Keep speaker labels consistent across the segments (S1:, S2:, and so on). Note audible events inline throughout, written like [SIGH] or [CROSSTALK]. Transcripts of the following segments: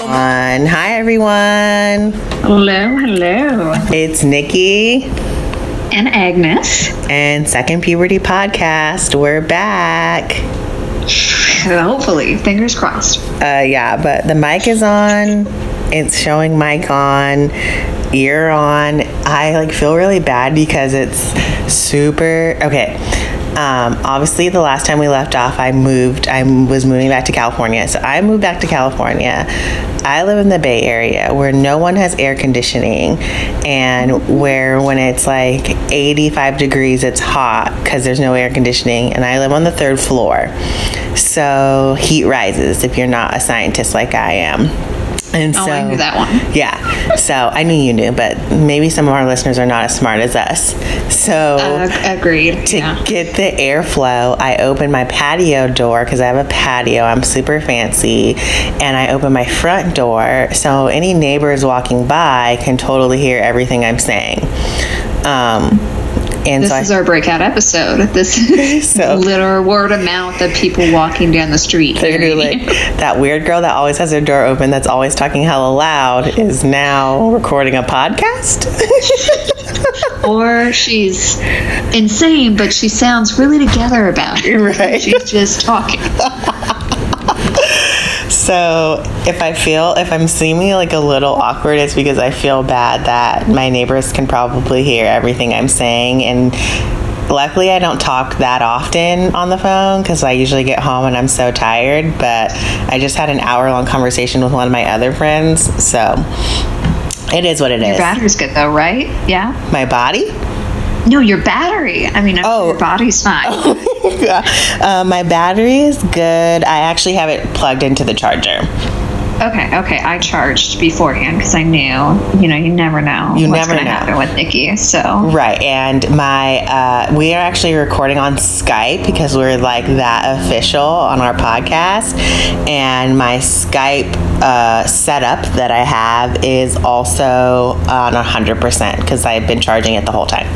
S1: Hi, everyone.
S2: Hello, hello.
S1: It's Nikki
S2: And Agnes.
S1: and Second Puberty Podcast. We're back.
S2: Hopefully, fingers crossed.
S1: Uh, yeah, but the mic is on. It's showing mic on, ear on. I like feel really bad because it's super okay. Um, obviously, the last time we left off, I moved. I was moving back to California, so I moved back to California. I live in the Bay Area where no one has air conditioning, and where when it's like 85 degrees, it's hot because there's no air conditioning. And I live on the third floor, so heat rises if you're not a scientist like I am. And
S2: Oh,
S1: so
S2: I knew that one.
S1: yeah. So I knew you knew, but maybe some of our listeners are not as smart as us. So
S2: Uh, agreed.
S1: to
S2: yeah.
S1: get the airflow, I open my patio door because I have a patio. I'm super fancy. And I open my front door so any neighbors walking by can totally hear everything I'm saying. Um, and
S2: This
S1: so
S2: is our breakout episode. This [LAUGHS] is
S1: So-
S2: literal word of mouth of people walking down the street. [LAUGHS]
S1: they're
S2: hearing
S1: like that weird girl that always has her door open that's always talking hella loud is now recording a podcast. [LAUGHS]
S2: or she's insane, but she sounds really together about it.
S1: Right.
S2: She's just talking.
S1: So if I feel if I'm seeming like a little awkward, it's because I feel bad that my neighbors can probably hear everything I'm saying and luckily I don't talk that often on the phone because I usually get home and I'm so tired. But I just had an hour long conversation with one of my other friends, so it is what it
S2: Your
S1: is.
S2: battery's good though, right? Yeah.
S1: My body?
S2: No, your battery. I mean,
S1: Oh.
S2: your body's fine. [LAUGHS]
S1: uh, my battery is good. I actually have it plugged into the charger.
S2: Okay, okay. I charged beforehand because I knew, you know, you never know
S1: You
S2: what's
S1: never
S2: going to
S1: know.
S2: happen with Nikki. So
S1: Right, and my uh, we are actually recording on Skype because we're like that official on our podcast, and my Skype uh, setup that I have is also on hundred percent because I've been charging it the whole time.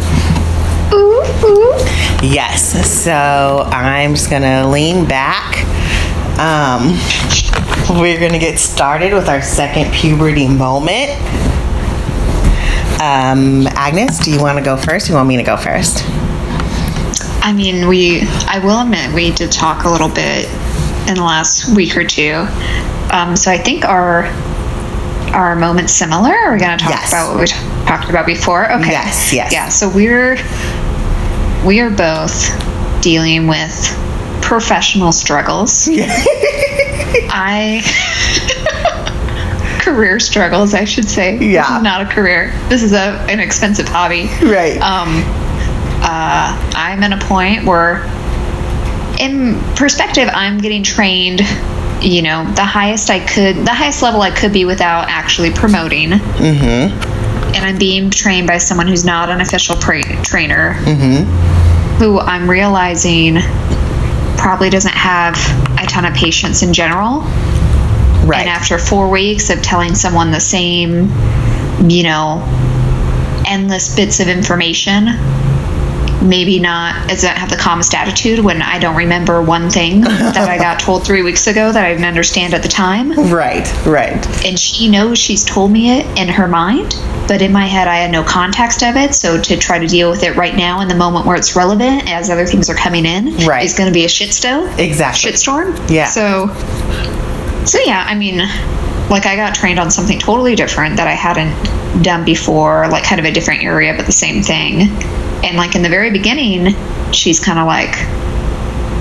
S2: Ooh, ooh.
S1: Yes, so I'm just gonna lean back. Um, we're gonna get started with our second puberty moment. Um, Agnes, do you want to go first? You want me to go first?
S2: I mean, we. I will admit we did talk a little bit in the last week or two. Um, so I think our our moments similar. Are we going to talk
S1: Yes.
S2: about what we t- talked about before? Okay.
S1: Yes, yes.
S2: Yeah. So we're we are both dealing with professional struggles. [LAUGHS] I [LAUGHS] career struggles, I should say. This
S1: Yeah.
S2: is not a career. This is a an expensive hobby.
S1: Right.
S2: Um, uh, I'm in a point where, in perspective, I'm getting trained. You know, the highest I could, the highest level I could be without actually promoting. Mm-hmm. And I'm being trained by someone who's not an official pra- trainer. Mm-hmm. Who I'm realizing probably doesn't have a ton of patience in general.
S1: right.
S2: And after four weeks of telling someone the same, you know, endless bits of information, maybe not as I have the calmest attitude when I don't remember one thing [LAUGHS] that I got told three weeks ago that I didn't understand at the time.
S1: right. Right.
S2: And she knows she's told me it in her mind, but in my head I had no context of it. So to try to deal with it right now in the moment where it's relevant as other things are coming in
S1: Right.
S2: is going to be a shitstorm
S1: Exactly.
S2: shitstorm.
S1: Yeah.
S2: So, so yeah, I mean, like I got trained on something totally different that I hadn't done before, like kind of a different area, but the same thing. And like in the very beginning, she's kind of like,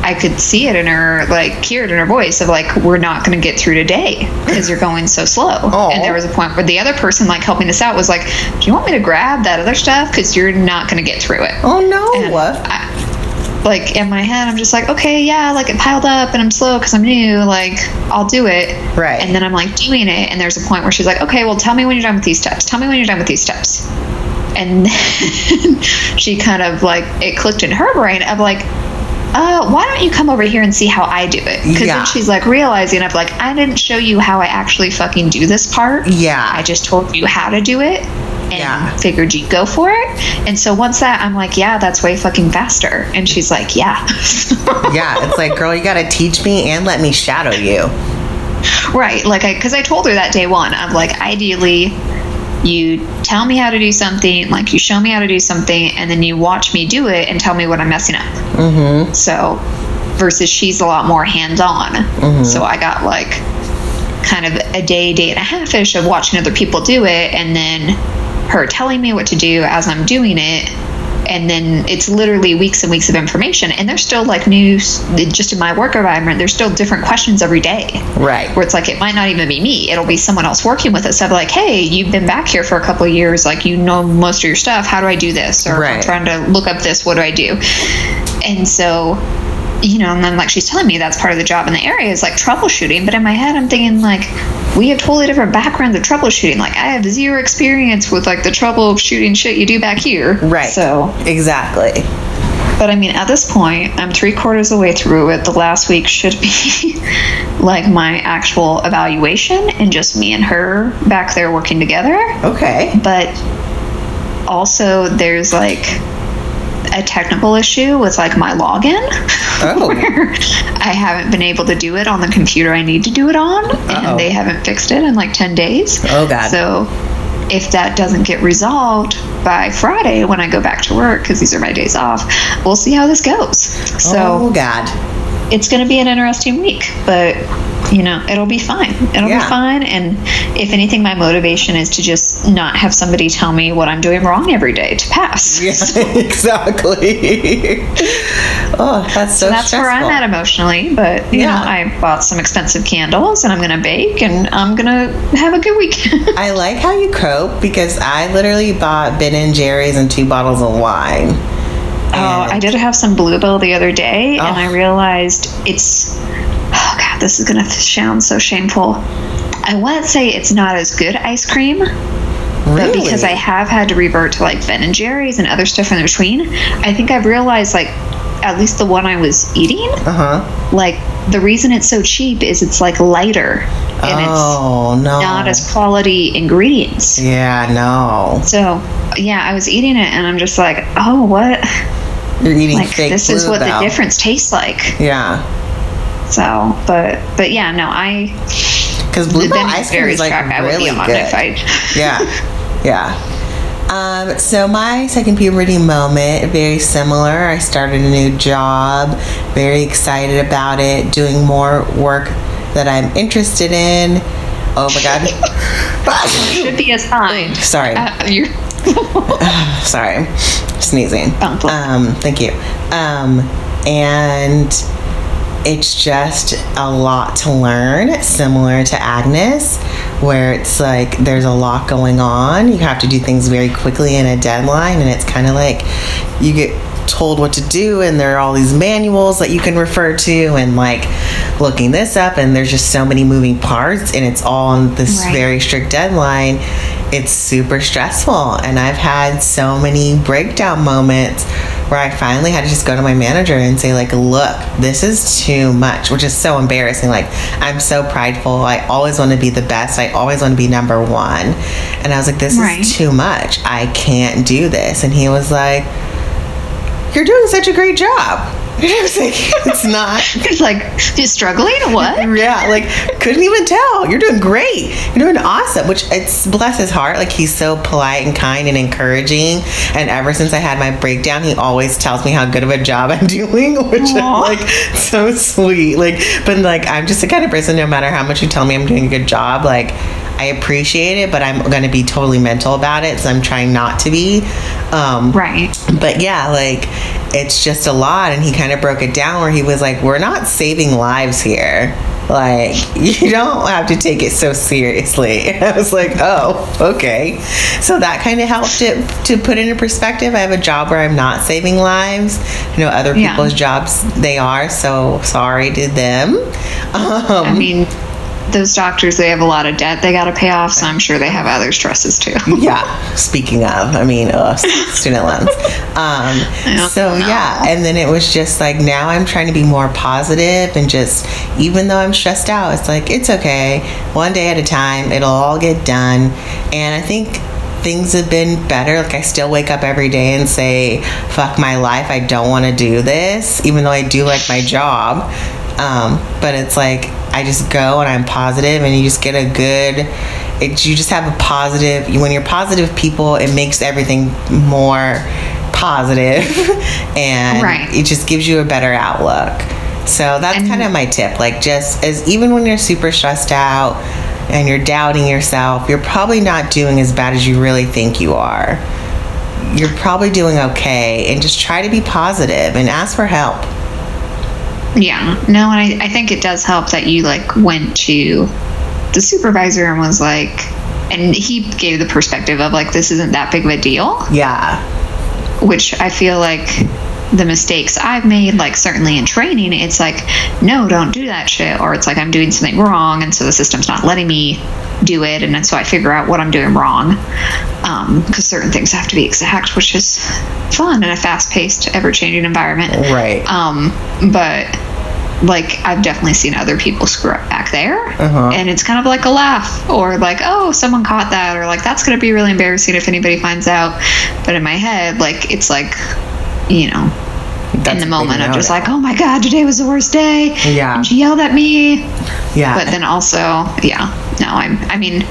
S2: I could see it in her, like, hear it in her voice of like, we're not going to get through today because you're going so slow. [LAUGHS]
S1: Aw.
S2: And there was a point where the other person, like, helping us out was like, do you want me to grab that other stuff? Because you're not going to get through it.
S1: Oh no.
S2: And I, like in my head, I'm just like, okay, yeah, like it piled up and I'm slow because I'm new. Like I'll do it.
S1: Right.
S2: And then I'm like doing it, and there's a point where she's like, okay, well, tell me when you're done with these steps. Tell me when you're done with these steps. And then [LAUGHS] she kind of like it clicked in her brain of like, uh, why don't you come over here and see how I do it? Because
S1: Yeah.
S2: then she's like realizing of like, I didn't show you how I actually fucking do this part.
S1: Yeah.
S2: I just told you how to do it and
S1: Yeah.
S2: figured you'd go for it. And so once that, I'm like, yeah, that's way fucking faster. And she's like, yeah. [LAUGHS]
S1: yeah, it's like, girl, you got to teach me and let me shadow you.
S2: right. Like, I because I told her that day one of like, ideally, you tell me how to do something, like you show me how to do something, and then you watch me do it and tell me what I'm messing up.
S1: Mm-hmm.
S2: So, versus she's a lot more hands on.
S1: Mm-hmm.
S2: So I got like kind of a day, day and a half ish of watching other people do it, and then her telling me what to do as I'm doing it. And then it's literally weeks and weeks of information. And there's still like news, just in my work environment, there's still different questions every day
S1: Right.
S2: where it's like it might not even be me it'll be someone else working with us so I'm like hey you've been back here for a couple of years like you know most of your stuff how do i do this or if i'm trying to look up this what do i do and so you know and then like she's telling me that's part of the job in the area is like troubleshooting but in my head i'm thinking like we have totally different backgrounds of troubleshooting like i have zero experience with like the troubleshooting shit you do back here
S1: Right.
S2: so
S1: Exactly.
S2: but I mean, at this point, I'm three quarters of the way through it. The last week should be [LAUGHS] like my actual evaluation and just me and her back there working together.
S1: Okay.
S2: But also, there's like a technical issue with like my login.
S1: Oh. [LAUGHS]
S2: where I haven't been able to do it on the computer I need to do it on,
S1: Uh-oh.
S2: and oh. they haven't fixed it in like 10 days.
S1: Oh, God.
S2: So if that doesn't get resolved by Friday when I go back to work, because these are my days off, we'll see how this goes. So
S1: oh God.
S2: it's going to be an interesting week, but you know, it'll be fine. It'll
S1: Yeah.
S2: be fine. And if anything, my motivation is to just not have somebody tell me what I'm doing wrong every day to pass. [LAUGHS]
S1: Yeah, [LAUGHS] exactly. [LAUGHS] oh, that's so,
S2: So that's where I'm at emotionally. But, you
S1: Yeah.
S2: know, I bought some expensive candles and I'm going to bake and I'm going to have a good weekend.
S1: I like how you cope because I literally bought Ben and Jerry's and two bottles of wine.
S2: Oh, I did have some bluebell the other day, and
S1: Oh.
S2: I realized it's. This is gonna sound so shameful. I wouldn't say it's not as good ice cream, but because I have had to revert to like Ben and Jerry's and other stuff in between, I think I've realized like at least the one I was eating,
S1: Uh huh.
S2: like the reason it's so cheap is it's like lighter and
S1: Oh no.
S2: it's not as quality ingredients.
S1: Yeah, no.
S2: So yeah, I was eating it and I'm just like, oh what?
S1: You're eating
S2: Like
S1: fake
S2: this is what the difference tastes like.
S1: Yeah,
S2: So, but but yeah, no, I
S1: because
S2: the
S1: Bluebell
S2: Ben
S1: ice cream is like
S2: track I would
S1: really
S2: be
S1: good. yeah, yeah. Um, so my second puberty moment, very similar. I started a new job, very excited about it, doing more work that I'm interested in. Oh my god. [LAUGHS]
S2: should be a sign. [LAUGHS]
S1: Sorry.
S2: Uh, you're [LAUGHS]
S1: Sorry, sneezing. Um, thank you. Um, and it's just a lot to learn, similar to Agnes, where it's like there's a lot going on. You have to do things very quickly in a deadline, and it's kind of like you get told what to do and there are all these manuals that you can refer to and like looking this up and there's just so many moving parts and it's all on this
S2: Right.
S1: very strict deadline it's super stressful and i've had so many breakdown moments where i finally had to just go to my manager and say like look this is too much which is so embarrassing. Like i'm so prideful. I always want to be the best. I always want to be number one. And i was like this
S2: Right.
S1: is too much. I can't do this. And he was like you're doing such a great job and [LAUGHS] i was like it's not [LAUGHS]
S2: it's like you're struggling. What?
S1: yeah, like couldn't even tell. You're doing great. You're doing awesome. Which it's bless his heart. Like he's so polite and kind and encouraging. And ever since I had my breakdown, he always tells me how good of a job I'm [LAUGHS] doing, which is like so sweet. Like, but like I'm just the kind of person. No matter how much you tell me I'm doing a good job, like. I appreciate it, but I'm going to be totally mental about it, so I'm trying not to be. Um,
S2: Right.
S1: but yeah, like it's just a lot. And he kind of broke it down where he was like, We're not saving lives here. Like, [LAUGHS] you don't have to take it so seriously. And [LAUGHS] I was like, Oh, okay. So that kind of helped it to put into perspective. I have a job where I'm not saving lives. I know other
S2: Yeah.
S1: people's jobs they are, so sorry to them. Um,
S2: I mean, those doctors they have a lot of debt they got to pay off, so I'm sure they have other stresses too. [LAUGHS]
S1: yeah. Speaking of i mean uh, student loans. [LAUGHS] Um so yeah and then it was just like now i'm trying to be more positive and just even though i'm stressed out it's like it's okay. One day at a time it'll all get done. And i think things have been better. Like i still wake up every day and say fuck my life i don't want to do this even though i do like my job. Um, but it's like I just go and I'm positive, and you just get a good. It, you just have a positive. When you're positive people, it makes everything more positive, [LAUGHS] and
S2: Right.
S1: it just gives you a better outlook. So that's kind of my tip. Like, just as even when you're super stressed out and you're doubting yourself, you're probably not doing as bad as you really think you are. You're probably doing okay, and just try to be positive and ask for help.
S2: Yeah. No, and I, I think it does help that you like went to the supervisor and was like, and he gave the perspective of like, this isn't that big of a deal,
S1: Yeah.
S2: which I feel like the mistakes I've made, like certainly in training, it's like, no, don't do that shit. Or it's like I'm doing something wrong. And so the system's not letting me do it. And then so I figure out what I'm doing wrong. Because certain things have to be exact, which is fun in a fast paced, ever changing environment.
S1: Right.
S2: Um, but like I've definitely seen other people screw up back there,
S1: Uh-huh.
S2: and it's kind of like a laugh, or like, oh, someone caught that, or like that's gonna be really embarrassing if anybody finds out. But in my head, like it's like, you know, in the moment, I'm just like, oh my god, today was the worst day.
S1: Yeah.
S2: and she yelled at me.
S1: yeah.
S2: But then also, yeah, no, I'm. I mean.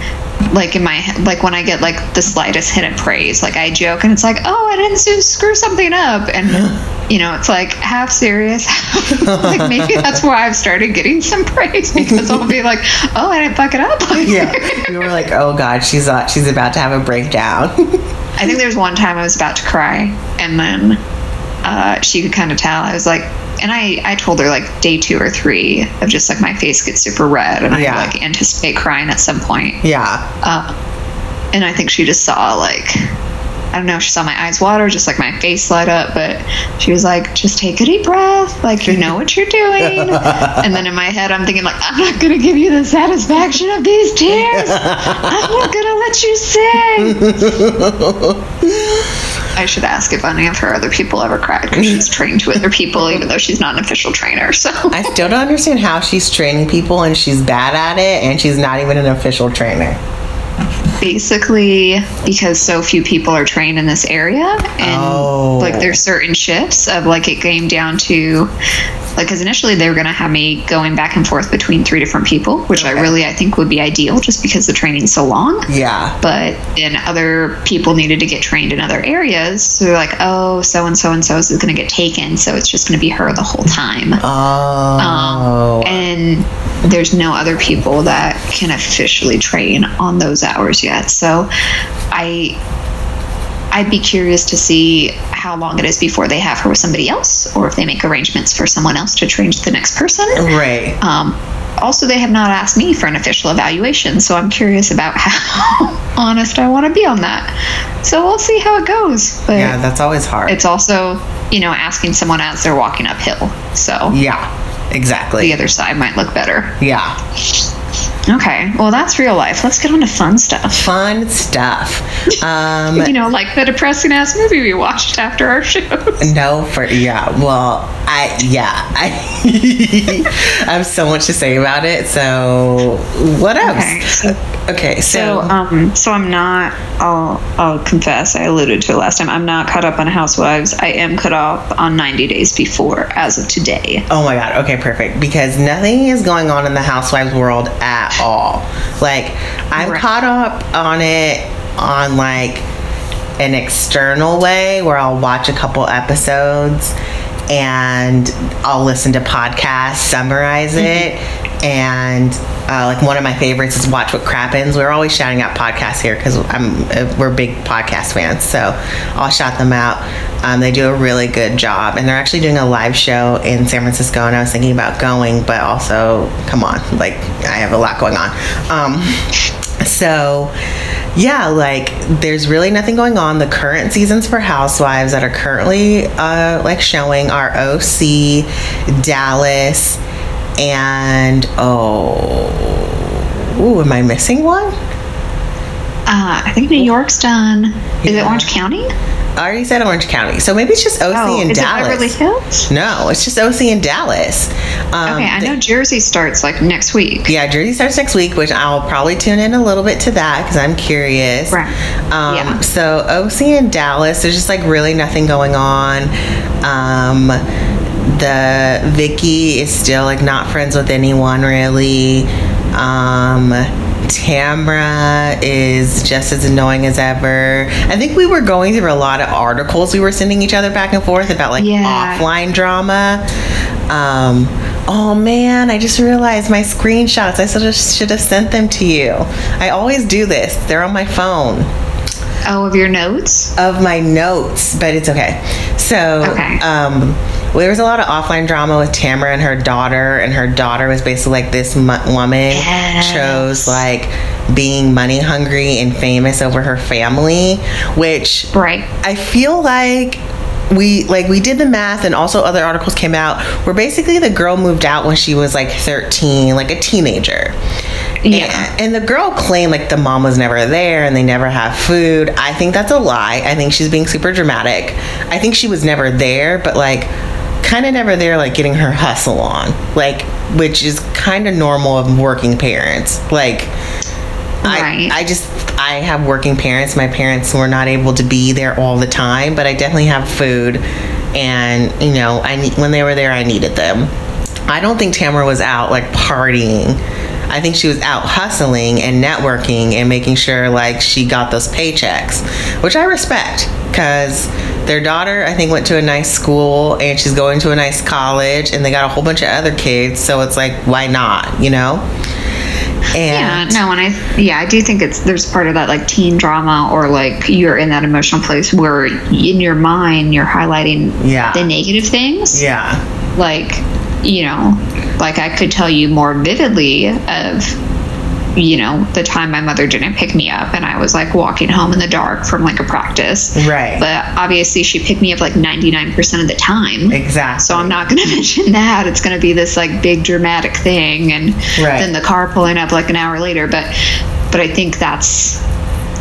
S2: Like in my like when I get like the slightest hint of praise, like I joke and it's like, oh, I didn't screw something up, and [LAUGHS] you know, it's like half serious. [LAUGHS] like maybe that's why I've started getting some praise because I'll be like, oh, I didn't fuck it up. [LAUGHS]
S1: yeah. You were like, oh God, she's uh, she's about to have a breakdown.
S2: I think there's one time I was about to cry, and then uh, she could kind of tell. I was like, and I, I told her like day two or three of just like my face gets super red, and
S1: Yeah.
S2: I like anticipate crying at some point.
S1: yeah.
S2: Uh, and I think she just saw like, I don't know, if she saw my eyes water, just like my face light up, but she was like, just take a deep breath, like you know what you're doing. [LAUGHS] and then in my head, I'm thinking like, I'm not gonna give you the satisfaction of these tears. I'm not gonna let you sing. [LAUGHS] I should ask if any of her other people ever cried because she's [LAUGHS] trained to other people, even though she's not an official trainer. So
S1: I still don't understand how she's training people and she's bad at it and she's not even an official trainer.
S2: basically, because so few people are trained in this area, and
S1: Oh.
S2: like there's certain shifts of like it came down to like because initially they were going to have me going back and forth between three different people, which I really I think would be ideal just because the training's so long.
S1: Yeah.
S2: but then other people needed to get trained in other areas. So they're like, oh, so and so and so is going to get taken, so it's just going to be her the whole time.
S1: Oh.
S2: Um, and there's no other people that can officially train on those hours yet. So I I'd be curious to see how long it is before they have her with somebody else, or if they make arrangements for someone else to train the next person.
S1: right.
S2: Um, also, they have not asked me for an official evaluation, so I'm curious about [LAUGHS] how honest I want to be on that. So we'll see how it goes. But
S1: Yeah, that's always hard.
S2: it's also, you know, asking someone as they're walking uphill. So
S1: yeah. Exactly.
S2: the other side might look better.
S1: Yeah.
S2: Okay, well, that's real life. Let's get on to fun stuff.
S1: Fun stuff. [LAUGHS] Um
S2: You know, like the depressing ass movie we watched after our shows.
S1: No, for yeah. Well, I yeah, I, [LAUGHS] I have so much to say about it. So what else?
S2: Okay, so-
S1: Okay, so,
S2: So, um, so I'm not. I'll, I'll confess. I alluded to it last time. I'm not caught up on Housewives. I am caught up on 90 Days Before as of today.
S1: oh my god. Okay, perfect. Because nothing is going on in the housewives world at all. Like I'm
S2: Right.
S1: caught up on it on like an external way where I'll watch a couple episodes and I'll listen to podcasts, summarize mm-hmm. it, and uh, like one of my favorites is Watch What Crappens. We're always shouting out podcasts here because uh, we're big podcast fans, so I'll shout them out. Um, they do a really good job, and they're actually doing a live show in San Francisco. And I was thinking about going, but also, come on, like I have a lot going on. Um, [LAUGHS] so yeah like there's really nothing going on the current seasons for housewives that are currently uh like showing are oc dallas and oh ooh, am i missing one
S2: Uh, I think New York's done. Is it Orange County?
S1: i already said orange county so maybe it's just oc
S2: Oh,
S1: and
S2: is
S1: dallas
S2: it Beverly Hills?
S1: no it's just oc and dallas um,
S2: Okay, I know Jersey starts like next week.
S1: Yeah, Jersey starts next week, which I'll probably tune in a little bit to that because I'm curious.
S2: Right.
S1: Um,
S2: Yeah.
S1: So OC and Dallas, there's just like really nothing going on. Um, the Vicki is still like not friends with anyone really. Um, Tamra is just as annoying as ever. I think we were going through a lot of articles we were sending each other back and forth about like
S2: Yeah.
S1: offline drama. Um, oh man, I just realized my screenshots. I should have, should have sent them to you. I always do this. They're on my phone
S2: Oh, of your notes?
S1: of my notes, but it's okay. So,
S2: Okay.
S1: um, well, there was a lot of offline drama with Tamara and her daughter, and her daughter was basically like this mo- woman
S2: Yes.
S1: chose like being money hungry and famous over her family, which
S2: Right.
S1: I feel like we like we did the math and also other articles came out where basically the girl moved out when she was like 13 like a teenager
S2: Yeah.
S1: and, and the girl claimed like the mom was never there and they never have food i think that's a lie i think she's being super dramatic i think she was never there but like kind of never there like getting her hustle on like which is kind of normal of working parents like
S2: Right.
S1: I, I just I have working parents. My parents were not able to be there all the time, but I definitely have food, and you know, I when they were there, I needed them. I don't think Tamara was out like partying. I think she was out hustling and networking and making sure like she got those paychecks, which I respect because their daughter I think went to a nice school and she's going to a nice college and they got a whole bunch of other kids, so it's like why not, you know?
S2: Yeah, no, and I yeah, I do think it's there's part of that like teen drama or like you're in that emotional place where in your mind you're highlighting
S1: Yeah.
S2: the negative things.
S1: yeah.
S2: Like, you know, like I could tell you more vividly of you know, the time my mother didn't pick me up and I was like walking home in the dark from like a practice.
S1: Right.
S2: But obviously she picked me up like 99% of the time.
S1: Exactly.
S2: So I'm not going [LAUGHS] to mention that. It's going to be this like big dramatic thing, and
S1: Right.
S2: then the car pulling up like an hour later. But but I think that's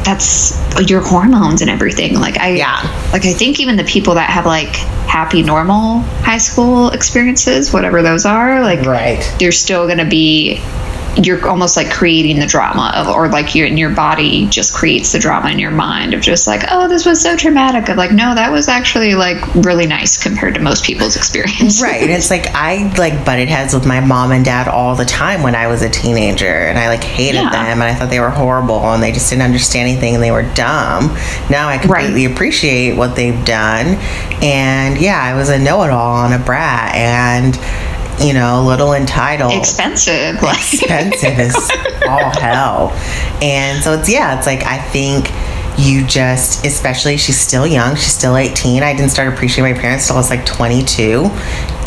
S2: that's your hormones and everything. Like I
S1: Yeah.
S2: like I think even the people that have like happy normal high school experiences, whatever those are, like
S1: Right.
S2: you're still going to be you're almost like creating the drama of or like your in your body just creates the drama in your mind of just like oh this was so traumatic of like no that was actually like really nice compared to most people's [LAUGHS] experience
S1: Right. And it's like I like butted heads with my mom and dad all the time when I was a teenager and I like hated
S2: Yeah.
S1: them and I thought they were horrible and they just didn't understand anything and they were dumb. Now I completely appreciate what they've done. And yeah, I was a know it all and a brat and you know, a little entitled.
S2: expensive like
S1: expensive as [LAUGHS] all hell. And so it's yeah, it's like I think you just especially she's still young, she's still 18. I didn't start appreciating my parents till I was like 22.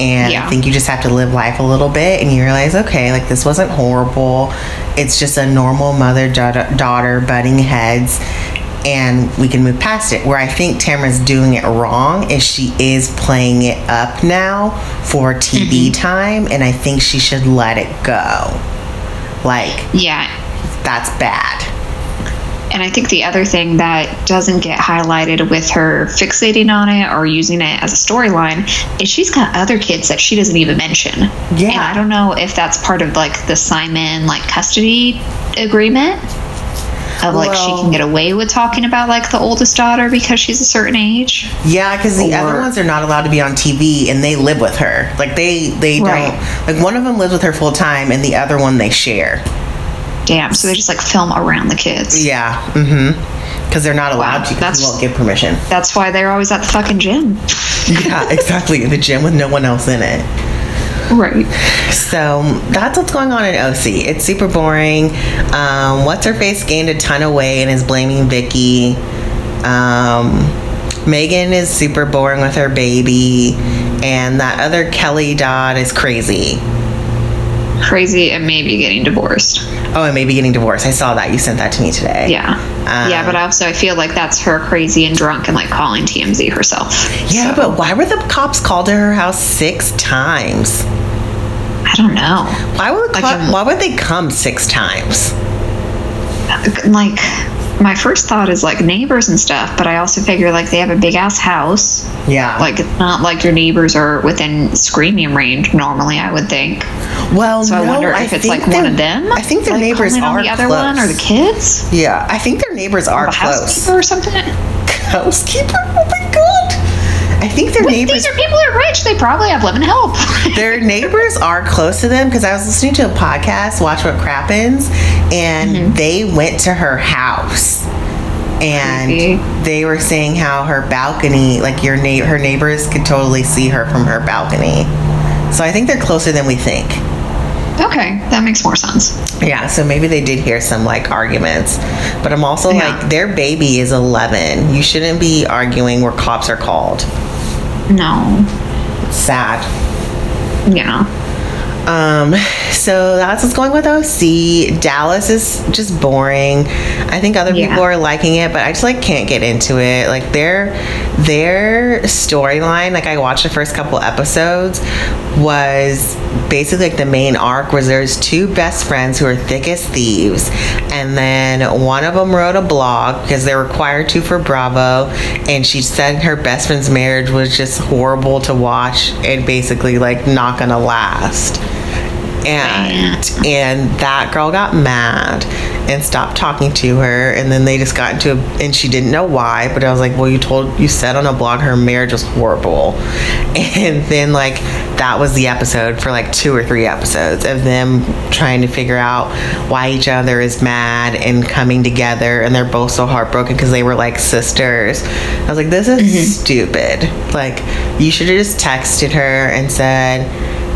S1: And
S2: Yeah.
S1: I think you just have to live life a little bit and you realize okay, like this wasn't horrible. It's just a normal mother daughter, daughter butting heads and we can move past it. Where I think Tamara's doing it wrong is she is playing it up now for TV mm-hmm. time, and I think she should let it go. Like,
S2: yeah
S1: that's bad.
S2: and i think the other thing that doesn't get highlighted with her fixating on it or using it as a storyline is she's got other kids that she doesn't even mention
S1: Yeah.
S2: and i don't know if that's part of like the simon like custody agreement of like she can get away with talking about like the oldest daughter because she's a certain age
S1: Yeah, because the other ones are not allowed to be on TV, and they live with her. Like they they
S2: Right.
S1: don't like one of them lives with her full time, and the other one they share.
S2: damn so they just like film around the kids
S1: Yeah, mm-hmm. Because they're not allowed
S2: Wow,
S1: to.
S2: that's-
S1: won't give permission.
S2: that's why they're always at the fucking gym
S1: yeah, [LAUGHS] exactly. In the gym with no one else in it.
S2: Right
S1: So that's what's going on in OC. It's super boring. Um, What's her face gained a ton of weight and is blaming Vicki. Um, Meghan is super boring with her baby, and that other Kelly Dodd is crazy.
S2: Crazy and maybe getting divorced
S1: Oh, and maybe getting divorced. I saw that. You sent that to me today.
S2: Yeah.
S1: Um,
S2: yeah, but also I feel like that's her crazy and drunk and like calling TMZ herself.
S1: Yeah,
S2: So,
S1: but why were the cops called to her house six times?
S2: I don't know.
S1: Why would
S2: Like,
S1: why would they come six times?
S2: Like my first thought is like neighbors and stuff, but I also figure like they have a big ass house.
S1: Yeah.
S2: Like it's not like your neighbors are within screaming range normally, I would think.
S1: well,
S2: So I
S1: no,
S2: wonder if it's like one of them.
S1: I think their
S2: like,
S1: neighbors are
S2: the other
S1: close.
S2: one or the kids.
S1: Yeah, I think their neighbors are
S2: The
S1: close.
S2: housekeeper or something. [LAUGHS]
S1: housekeeper. I think their
S2: Wait,
S1: neighbors.
S2: these are people are rich. They probably have living help. [LAUGHS]
S1: their neighbors are close to them because I was listening to a podcast, Watch What Crappens, and
S2: Mm-hmm.
S1: they went to her house. And
S2: Creepy.
S1: they were saying how her balcony, like your na- her neighbors could totally see her from her balcony. So I think they're closer than we think.
S2: Okay, that makes more sense.
S1: Yeah, so maybe they did hear some like arguments. But I'm also
S2: Yeah.
S1: like, their baby is 11. You shouldn't be arguing where cops are called.
S2: No.
S1: It's sad.
S2: Yeah.
S1: Um, so that's what's going with OC. Dallas is just boring. I think other
S2: Yeah.
S1: people are liking it, but I just like can't get into it. Like their their storyline, like I watched the first couple episodes, was basically like the main arc was there's two best friends who are thick as thieves, and then one of them wrote a blog because they're required to for Bravo, and she said her best friend's marriage was just horrible to watch and basically like not gonna last and and that girl got mad and stopped talking to her. And then they just got into a and she didn't know why but i was like well you told you said on a blog her marriage was horrible. [LAUGHS] And then like that was the episode for like two or three episodes of them trying to figure out why each other is mad and coming together. And they're both so heartbroken because they were like sisters. I was like this is mm-hmm. stupid. Like you should have just texted her and said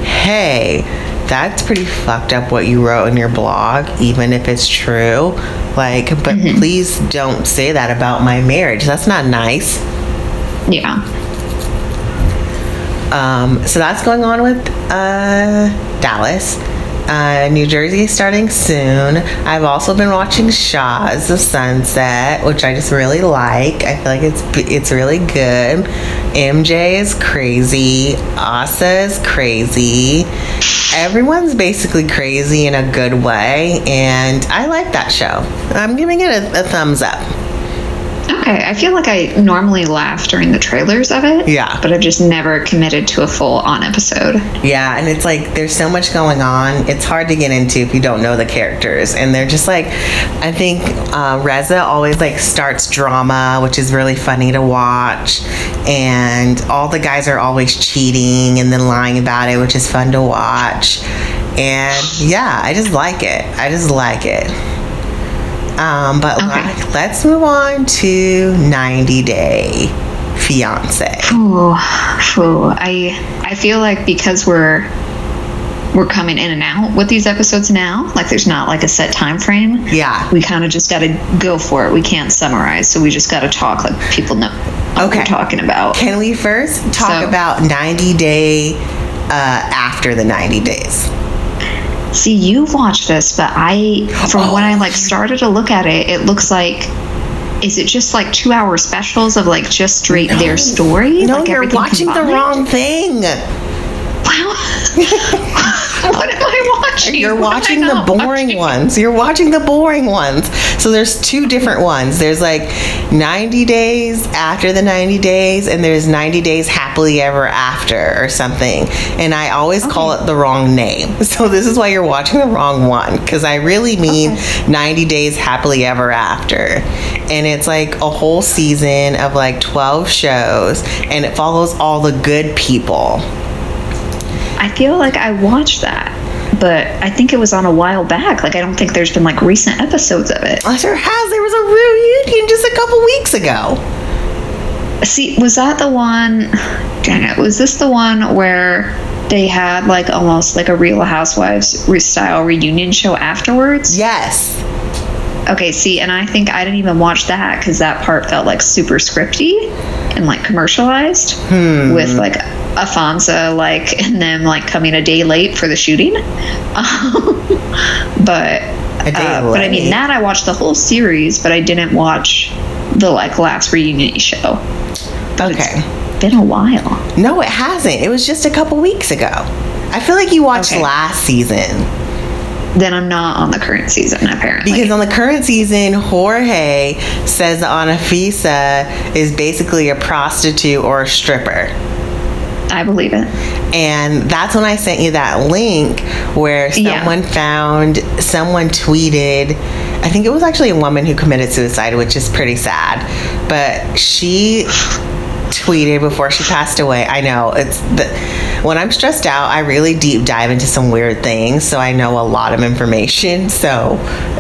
S1: hey, that's pretty fucked up what you wrote in your blog, even if it's true. Like, but please don't say that about my marriage. That's not nice.
S2: Yeah.
S1: Um, so that's going on with uh, Dallas. Uh, New Jersey is starting soon. I've also been watching Shahs of Sunset, which I just really like. I feel like it's it's really good. MJ is crazy. Asa is crazy. Everyone's basically crazy in a good way, and I like that show. I'm giving it a, a thumbs up.
S2: Okay, I feel like I normally laugh during the trailers of it.
S1: Yeah.
S2: But I've just never committed to a full on episode.
S1: Yeah, and it's like there's so much going on. It's hard to get into if you don't know the characters, and they're just like, I think uh, Reza always like starts drama, which is really funny to watch, and all the guys are always cheating and then lying about it, which is fun to watch. And yeah, I just like it. I just like it. Um, but
S2: Okay.
S1: like, let's move on to 90 Day Fiance.
S2: Ooh, ooh, I I feel like because we're we're coming in and out with these episodes now, like there's not like a set time frame.
S1: Yeah.
S2: We kind of just got to go for it. We can't summarize, so we just got to talk like people know what
S1: Okay.
S2: we're talking about.
S1: Can we first talk
S2: So-
S1: about 90 day uh, after the 90 days?
S2: See, you've watched this, but I, from when I
S1: Oh.
S2: like started to look at it, it looks like, is it just like two hour specials of like just straight their story?
S1: No,
S2: like
S1: you're watching the wrong thing.
S2: Wow. [LAUGHS] [LAUGHS] what am I watching?
S1: You're
S2: What am I
S1: watching the boring
S2: watching?
S1: ones. You're watching the boring ones. So there's two different ones. There's like 90 days after the 90 days, and there's 90 days happily ever after or something. And I always call it the wrong name. [LAUGHS] So this is why you're watching the wrong one because I really mean 90 days happily ever after. And it's like a whole season of like 12 shows, and it follows all the good people.
S2: I feel like I watched that, but I think it was on a while back. Like I don't think there's been like recent episodes of it.
S1: I sure has. There was a reunion just a couple weeks ago.
S2: See, was that the one? Dang it! Was this the one where they had like almost like a Real Housewives style reunion show afterwards?
S1: Yes.
S2: Okay, see, and I think I didn't even watch that because that part felt like super scripty and like commercialized with like Afonso like [LAUGHS] and them like coming a day late for the shooting. Um, [LAUGHS] but uh, but I mean that I watched the whole series, but I didn't watch the like last reunion show. But
S1: Okay.
S2: it's been a while.
S1: No, it hasn't. It was just a couple weeks ago. I feel like you watched
S2: Okay.
S1: last season
S2: Then I'm not on the current season apparently.
S1: because on the current season, Jorge says that Anafisa is basically a prostitute or a stripper.
S2: I believe it.
S1: And that's when I sent you that link where
S2: Yeah.
S1: someone found, someone tweeted, I think it was actually a woman who committed suicide, which is pretty sad. But she tweeted before she passed away. I know it's the, when I'm stressed out, I really deep dive into some weird things, so I know a lot of information. So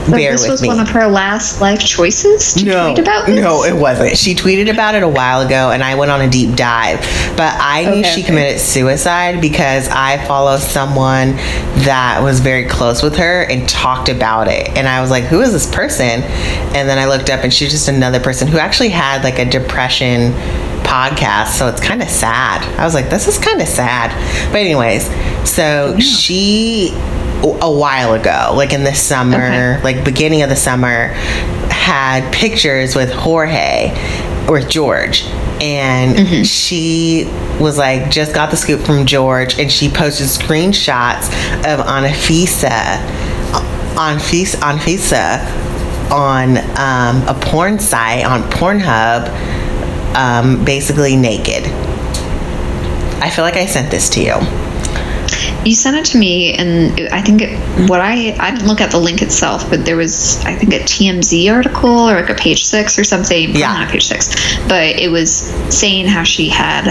S2: But
S1: bear
S2: this was
S1: me.
S2: one of her last life choices to
S1: no,
S2: tweet about this?
S1: no, it wasn't. She tweeted about it a while ago, and I went on a deep dive. But I knew
S2: Okay,
S1: she
S2: okay.
S1: committed suicide because I follow someone that was very close with her and talked about it. And I was like, "Who is this person?" And then I looked up, and she's just another person who actually had like a depression podcast. So it's kind of sad. I was like, "This is kind of sad." But anyways, so she a while ago, like in the summer,
S2: Okay.
S1: like beginning of the summer, had pictures with Jorge with George. And she was like, just got the scoop from George, and she posted screenshots of Anafisa, Anfisa, Anfisa on um, a porn site on Pornhub, um, basically naked. I feel like I sent this to you.
S2: You sent it to me, and I think it, what I I didn't look at the link itself, but there was I think a TMZ article or like a page six or something.
S1: Yeah.
S2: not a page six, but it was saying how she had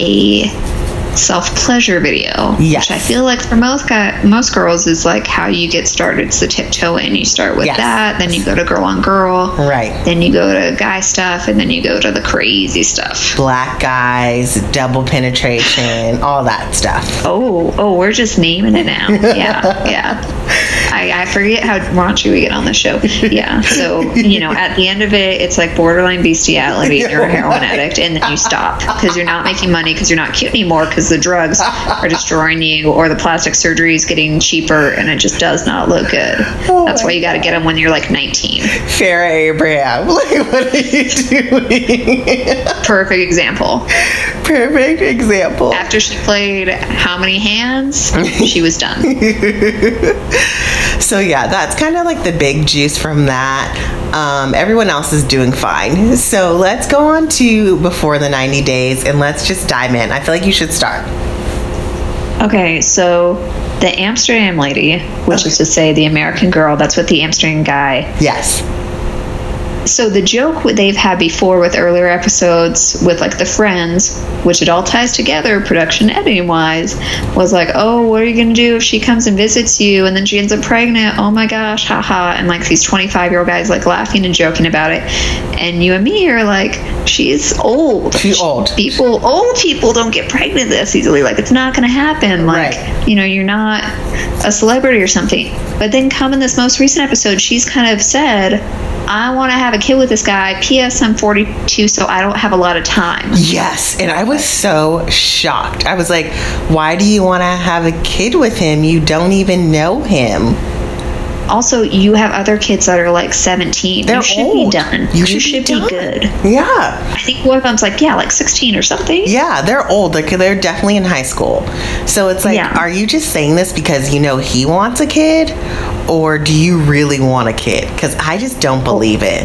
S2: a self pleasure video.
S1: Yes.
S2: which I feel like for most guy, most girls is like how you get started. It's the tiptoe in. You start with
S1: Yes.
S2: that, then you go to girl on girl,
S1: Right.
S2: then you go to guy stuff, and then you go to the crazy stuff.
S1: Black guys, double penetration, all that stuff.
S2: Oh, oh, we're just naming it now. [LAUGHS] Yeah, yeah. I, I forget how raunchy we get on the show. Yeah. So, you know, at the end of it, it's like borderline bestiality. You're a [LAUGHS] heroin addict, and then you stop because you're not making money because you're not cute anymore because the drugs are destroying you or the plastic surgery is getting cheaper and it just does not look good.
S1: Oh
S2: That's why you got to get them when you're like 19.
S1: Farrah Abraham, [LAUGHS] like, what are you doing?
S2: Perfect example.
S1: Perfect example.
S2: After she played How Many Hands, [LAUGHS] she was done.
S1: So, yeah, that's kind of like the big juice from that. Um, everyone else is doing fine. So, let's go on to before the 90 days and let's just dive in. I feel like you should start.
S2: Okay, so the Amsterdam lady, which is to say the American girl, that's what the Amsterdam guy.
S1: Yes.
S2: So the joke they've had before with earlier episodes with like the friends, which it all ties together production editing wise, was like, oh, what are you gonna do if she comes and visits you and then she ends up pregnant? Oh my gosh, haha! And like these twenty five year old guys like laughing and joking about it, and you and me are like, she's old.
S1: She's old.
S2: People, old people don't get pregnant this easily. Like it's not gonna happen. Like
S1: Right.
S2: you know, you're not a celebrity or something. But then come in this most recent episode, she's kind of said, I want to have a kid with this guy. P.S. I'm 42, so I don't have a lot of time.
S1: Yes. And I was so shocked. I was like, why do you want to have a kid with him? You don't even know him.
S2: Also, you have other kids that are like 17.
S1: They're
S2: you should
S1: old.
S2: be done.
S1: You
S2: You,
S1: should
S2: should,
S1: be
S2: be, good.
S1: Yeah.
S2: I think one of them's like, yeah, like 16 or something.
S1: Yeah, they're old. Like they're definitely in high school. So it's like,
S2: Yeah.
S1: are you just saying this because you know he wants a kid, or do you really want a kid? Because I just don't oh. believe it.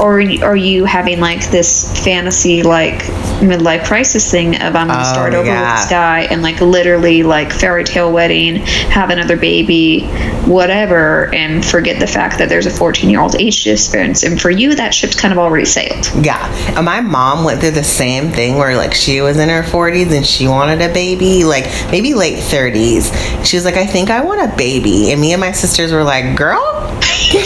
S2: Or are you having like this fantasy, like midlife crisis thing of I'm going
S1: Oh,
S2: to start over
S1: yeah.
S2: with this guy and like literally like fairy tale wedding, have another baby, whatever, and forget the fact that there's a 14 year old age difference. And for you, that ship's kind of already sailed.
S1: Yeah, and my mom went through the same thing where like she was in her 40s and she wanted a baby, like maybe late 30s. She was like, I think I want a baby, and me and my sisters were like, girl. [LAUGHS] [LAUGHS]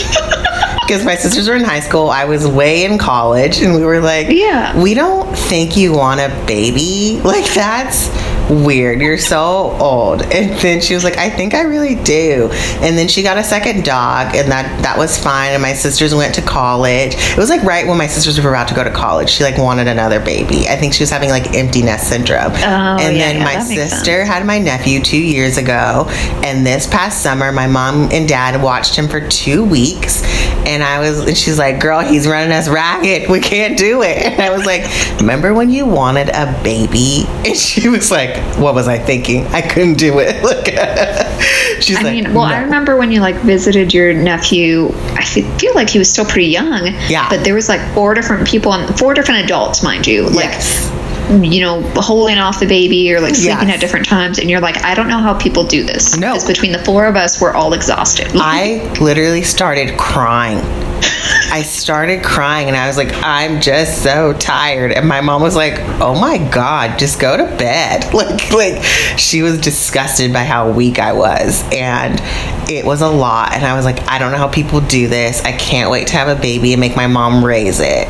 S1: Because my sisters were in high school, I was way in college, and we were like,
S2: Yeah.
S1: we don't think you want a baby. Like, that's weird. You're so old. And then she was like, I think I really do. And then she got a second dog, and that, that was fine. And my sisters went to college. It was like right when my sisters were about to go to college. She like wanted another baby. I think she was having like empty nest syndrome. and
S2: yeah,
S1: then
S2: yeah,
S1: my sister had my nephew two years ago. And this past summer, my mom and dad watched him for two weeks. And I was, and she's like, girl, he's running us ragged. We can't do it. And I was like, remember when you wanted a baby? And she was like, what was I thinking? I couldn't do it. [LAUGHS] Look, she's
S2: I
S1: like,
S2: mean, well, I remember when you like visited your nephew. I feel like he was still pretty young.
S1: Yeah.
S2: But there was like four different people and four different adults, mind you. Like,
S1: Yes.
S2: you know, holding off the baby or like sleeping
S1: Yes.
S2: at different times, and you're like, I don't know how people do this.
S1: No.
S2: Because between the four of us, we're all exhausted.
S1: I literally started crying. I started crying and I was like, I'm just so tired. And my mom was like, Oh my God, just go to bed. [LAUGHS] Like, like she was disgusted by how weak I was. And it was a lot. And I was like, I don't know how people do this. I can't wait to have a baby and make my mom raise it.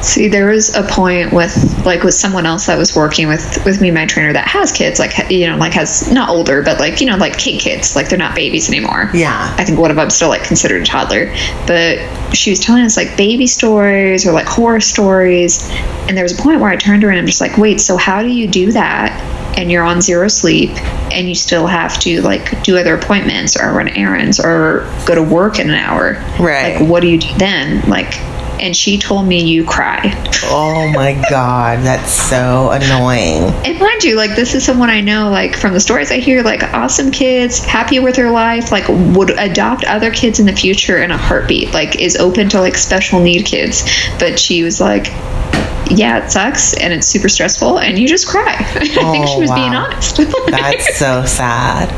S2: See, there was a point with like with someone else that was working with with me, my trainer that has kids, like you know, like has not older, but like you know, like kid kids, like they're not babies anymore.
S1: Yeah.
S2: I think one of them still like considered a toddler, but she was telling us like baby stories or like horror stories, and there was a point where I turned to her and I'm just like, wait, so how do you do that? And you're on zero sleep, and you still have to like do other appointments or run errands or go to work in an hour.
S1: Right.
S2: Like, what do you do then? Like, and she told me you cry.
S1: Oh my God, that's so annoying.
S2: And mind you, like this is someone I know, like from the stories I hear, like awesome kids, happy with their life, like would adopt other kids in the future in a heartbeat, like is open to like special need kids. But she was like, yeah, it sucks and it's super stressful, and you just cry. [LAUGHS] I think she
S1: Oh,
S2: was being
S1: oh,
S2: honest. [LAUGHS]
S1: That's so sad.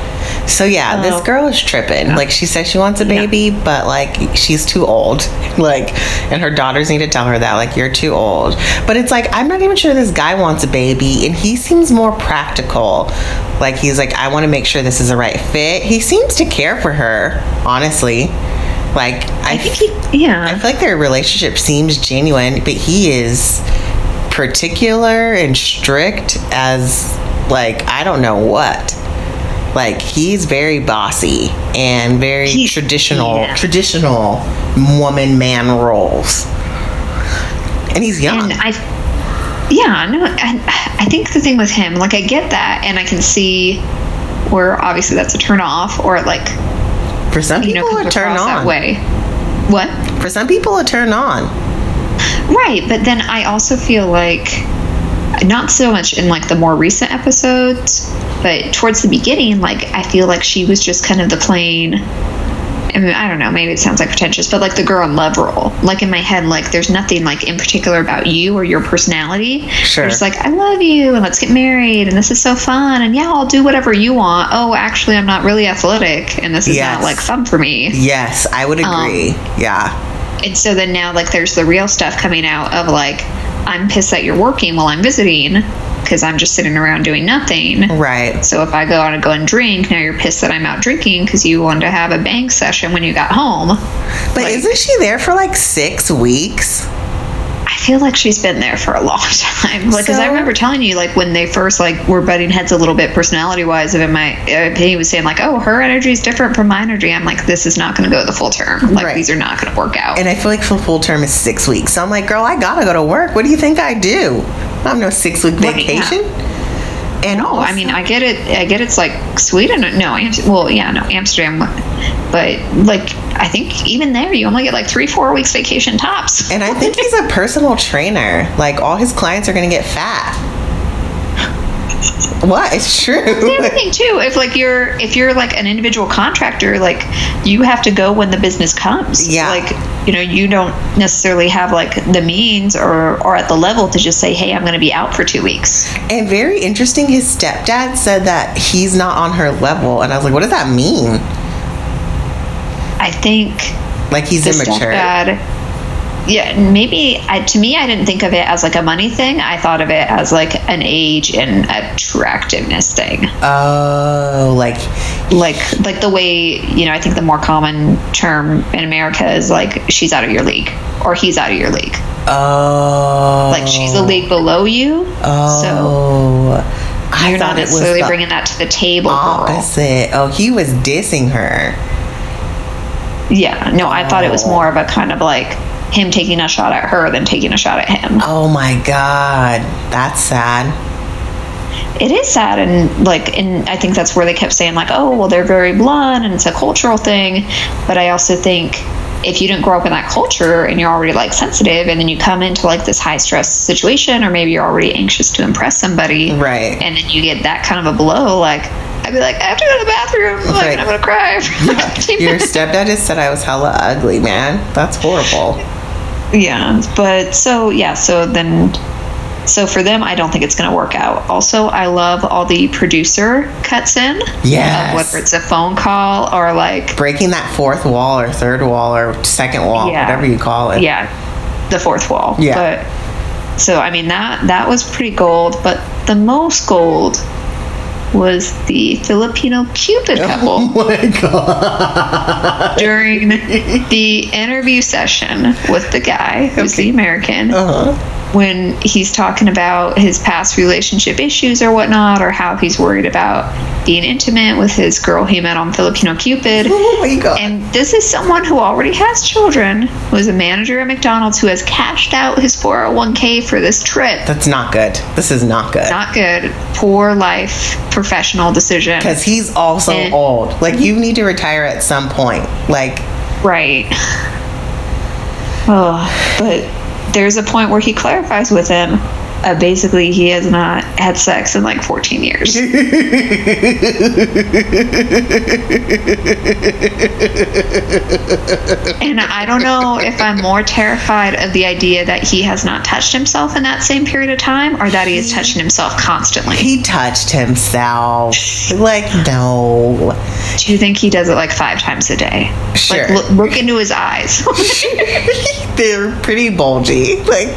S1: So yeah, this
S2: Oh.
S1: girl is tripping. Like she says she wants a
S2: Yeah.
S1: baby, but like she's too old. [LAUGHS] Like and her daughters need to tell her that like you're too old. But it's like I'm not even sure this guy wants a baby and he seems more practical. Like he's like I want to make sure this is the right fit. He seems to care for her, honestly. Like I,
S2: I think he, yeah.
S1: I feel like their relationship seems genuine, but he is particular and strict as like I don't know what. Like he's very bossy and very
S2: He-
S1: traditional
S2: yeah.
S1: traditional woman man roles. And he's young.
S2: and I, yeah, no, I, I think the thing with him, like, I get that, and I can see where obviously that's a turn off, or like,
S1: For some
S2: you know,
S1: people
S2: comes
S1: a turn
S2: across that
S1: on.
S2: way. What?
S1: For some people a turn on.
S2: Right, but then I also feel like not so much in like the more recent episodes, but towards the beginning, like I feel like she was just kind of the plain. I mean, I don't know. Maybe it sounds like pretentious, but like the girl in love role. Like in my head, like there's nothing like in particular about you or your personality.
S1: Sure.
S2: Just like I love you and let's get married and this is so fun and yeah, I'll do whatever you want. Oh, actually, I'm not really athletic and this is
S1: Yes.
S2: not like fun for me.
S1: Yes, I would
S2: Um,
S1: agree. yeah.
S2: And so then now, like, there's the real stuff coming out of like, I'm pissed that you're working while I'm visiting because I'm just sitting around doing nothing.
S1: Right.
S2: So if I go out and go and drink, now you're pissed that I'm out drinking because you wanted to have a bang session when you got home.
S1: But
S2: Like-
S1: isn't she there for like six weeks?
S2: I feel like she's been there for a long [LAUGHS] time. Like, because I remember telling you, like, when they first like were butting heads a little bit personality wise, and my opinion uh, was saying like, oh, her energy is different from my energy. I'm like, this is not going to go the full term. Like,
S1: Right.
S2: these are not going to work out.
S1: And I feel like for full term is six weeks. So I'm like, girl, I gotta go to work. What do you think I do? I have no six week
S2: Right,
S1: vacation. And
S2: No, I mean, I get it. I get it's like Sweden. No, Amst- well, yeah, no, Amsterdam. But like, I think even there, you only get like three, four weeks vacation tops.
S1: and I think he's a personal trainer. Like all his clients are gonna get fat. What? It's true.
S2: the other thing too, if like you're if you're like an individual contractor, like you have to go when the business comes.
S1: Yeah.
S2: Like you know, you don't necessarily have like the means or or at the level to just say, hey, I'm going to be out for two weeks.
S1: And very interesting, his stepdad said that he's not on her level. And I was like, what does that mean?
S2: I think
S1: Like he's immature.
S2: Yeah, maybe I, to me, I didn't think of it as like a money thing. I thought of it as like an age and attractiveness thing.
S1: Oh, like
S2: Like, like the way you know, I think the more common term in America is like she's out of your league or he's out of your league.
S1: oh,
S2: Like she's a league below you, so
S1: Oh, I
S2: you're
S1: thought
S2: not
S1: it was
S2: necessarily bringing that to the table, girl.
S1: opposite. Oh, he was dissing her.
S2: Yeah, no, I thought it was more of a kind of like him taking a shot at her than taking a shot at him.
S1: Oh my god, that's sad.
S2: it is sad and like and i think that's where they kept saying like oh well they're very blunt and it's a cultural thing but i also think if you didn't grow up in that culture and you're already like sensitive and then you come into like this high stress situation or maybe you're already anxious to impress somebody
S1: Right.
S2: and then you get that kind of a blow like i'd be like i have to go to the bathroom like
S1: Right.
S2: i'm gonna cry [LAUGHS] [LAUGHS] 15
S1: Your stepdad just said I was hella ugly, man. That's horrible.
S2: yeah but so yeah so then So for them, I don't think it's going to work out. Also, I love all the producer cuts in.
S1: Yeah.
S2: Uh, whether it's a phone call or like,
S1: Breaking that fourth wall or third wall or second wall,
S2: Yeah.
S1: whatever you call it.
S2: yeah, the fourth wall.
S1: Yeah.
S2: But so I mean that that was pretty gold. But the most gold was the Filipino Cupid couple.
S1: Oh [LAUGHS] my god.
S2: during the interview session with the guy who's the American
S1: Uh-huh.
S2: When he's talking about his past relationship issues or whatnot, or how he's worried about being intimate with his girl he met on Filipino Cupid.
S1: Oh my god.
S2: And this is someone who already has children, who is a manager at McDonald's, who has cashed out his 401k for this trip.
S1: That's not good. This is not good.
S2: Not good. Poor life, professional decision.
S1: Because he's also
S2: Eh.
S1: old. Like, you need to retire at some point. Like,
S2: Right. Oh, but there's a point where he clarifies with him. Uh, basically, he has not had sex in like 14 years. [LAUGHS] and I don't know if I'm more terrified of the idea that he has not touched himself in that same period of time or that he is touching himself constantly.
S1: he touched himself. like, no.
S2: Do you think he does it like five times a day?
S1: Sure.
S2: Like, look, look into his eyes. [LAUGHS]
S1: They're pretty bulgy. Like,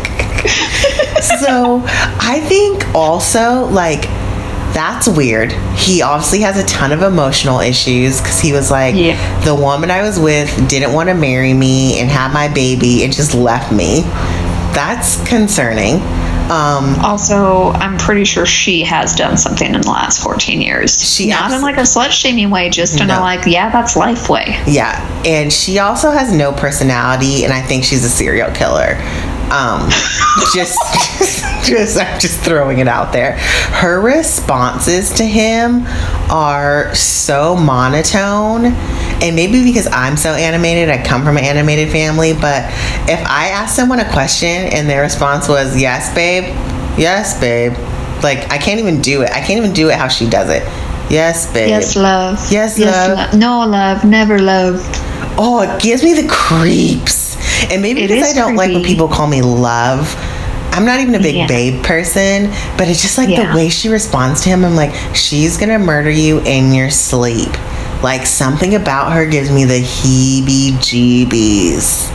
S1: [LAUGHS] so I think also, like, that's weird. He obviously has a ton of emotional issues because he was like,
S2: Yeah.
S1: the woman I was with didn't want to marry me and have my baby and just left me. That's concerning. Um,
S2: Also, I'm pretty sure she has done something in the last 14 years.
S1: She
S2: not
S1: abs-
S2: in like a slut shaming way, just in
S1: No.
S2: a like, yeah, that's life way.
S1: Yeah, and she also has no personality, and I think she's a serial killer. Um, [LAUGHS] just, [LAUGHS] just, I'm just throwing it out there. Her responses to him are so monotone, and maybe because I'm so animated, I come from an animated family. But if I ask someone a question and their response was "Yes, babe," "Yes, babe," like I can't even do it. I can't even do it how she does it. Yes, babe.
S2: Yes, love.
S1: Yes, love.
S2: lo- no, love. Never love.
S1: Oh, it gives me the creeps. And maybe
S2: It
S1: because I don't like when people call me love. I'm not even a big
S2: Yeah.
S1: babe person, but it's just like
S2: Yeah.
S1: the way she responds to him. I'm like, she's gonna murder you in your sleep. Like something about her gives me the heebie jeebies.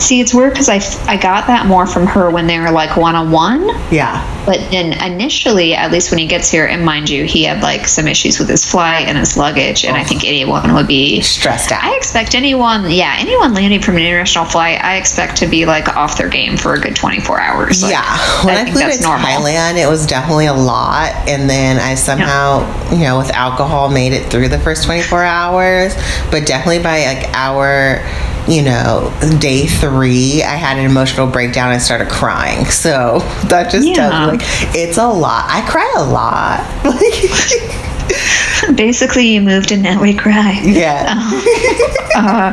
S2: See, it's weird because I, I got that more from her when they were like one on one.
S1: Yeah.
S2: But then initially, at least when he gets here, and mind you, he had like some issues with his flight and his luggage, and I think anyone would be
S1: Stressed out.
S2: I expect anyone, yeah, anyone landing from an international flight, I expect to be like off their game for a good 24 hours. Like,
S1: yeah, when I,
S2: think
S1: flew to
S2: normal.
S1: Thailand, it was definitely a lot, and then I somehow, you know, with alcohol, made it through the first twenty four hours. But definitely by like hour, you know, day three, I had an emotional breakdown and started crying. So that just
S2: Yeah.
S1: tells me, like it's a lot. I cry a lot. [LAUGHS]
S2: Basically, you moved and now we cry.
S1: yeah, [LAUGHS]
S2: Uh,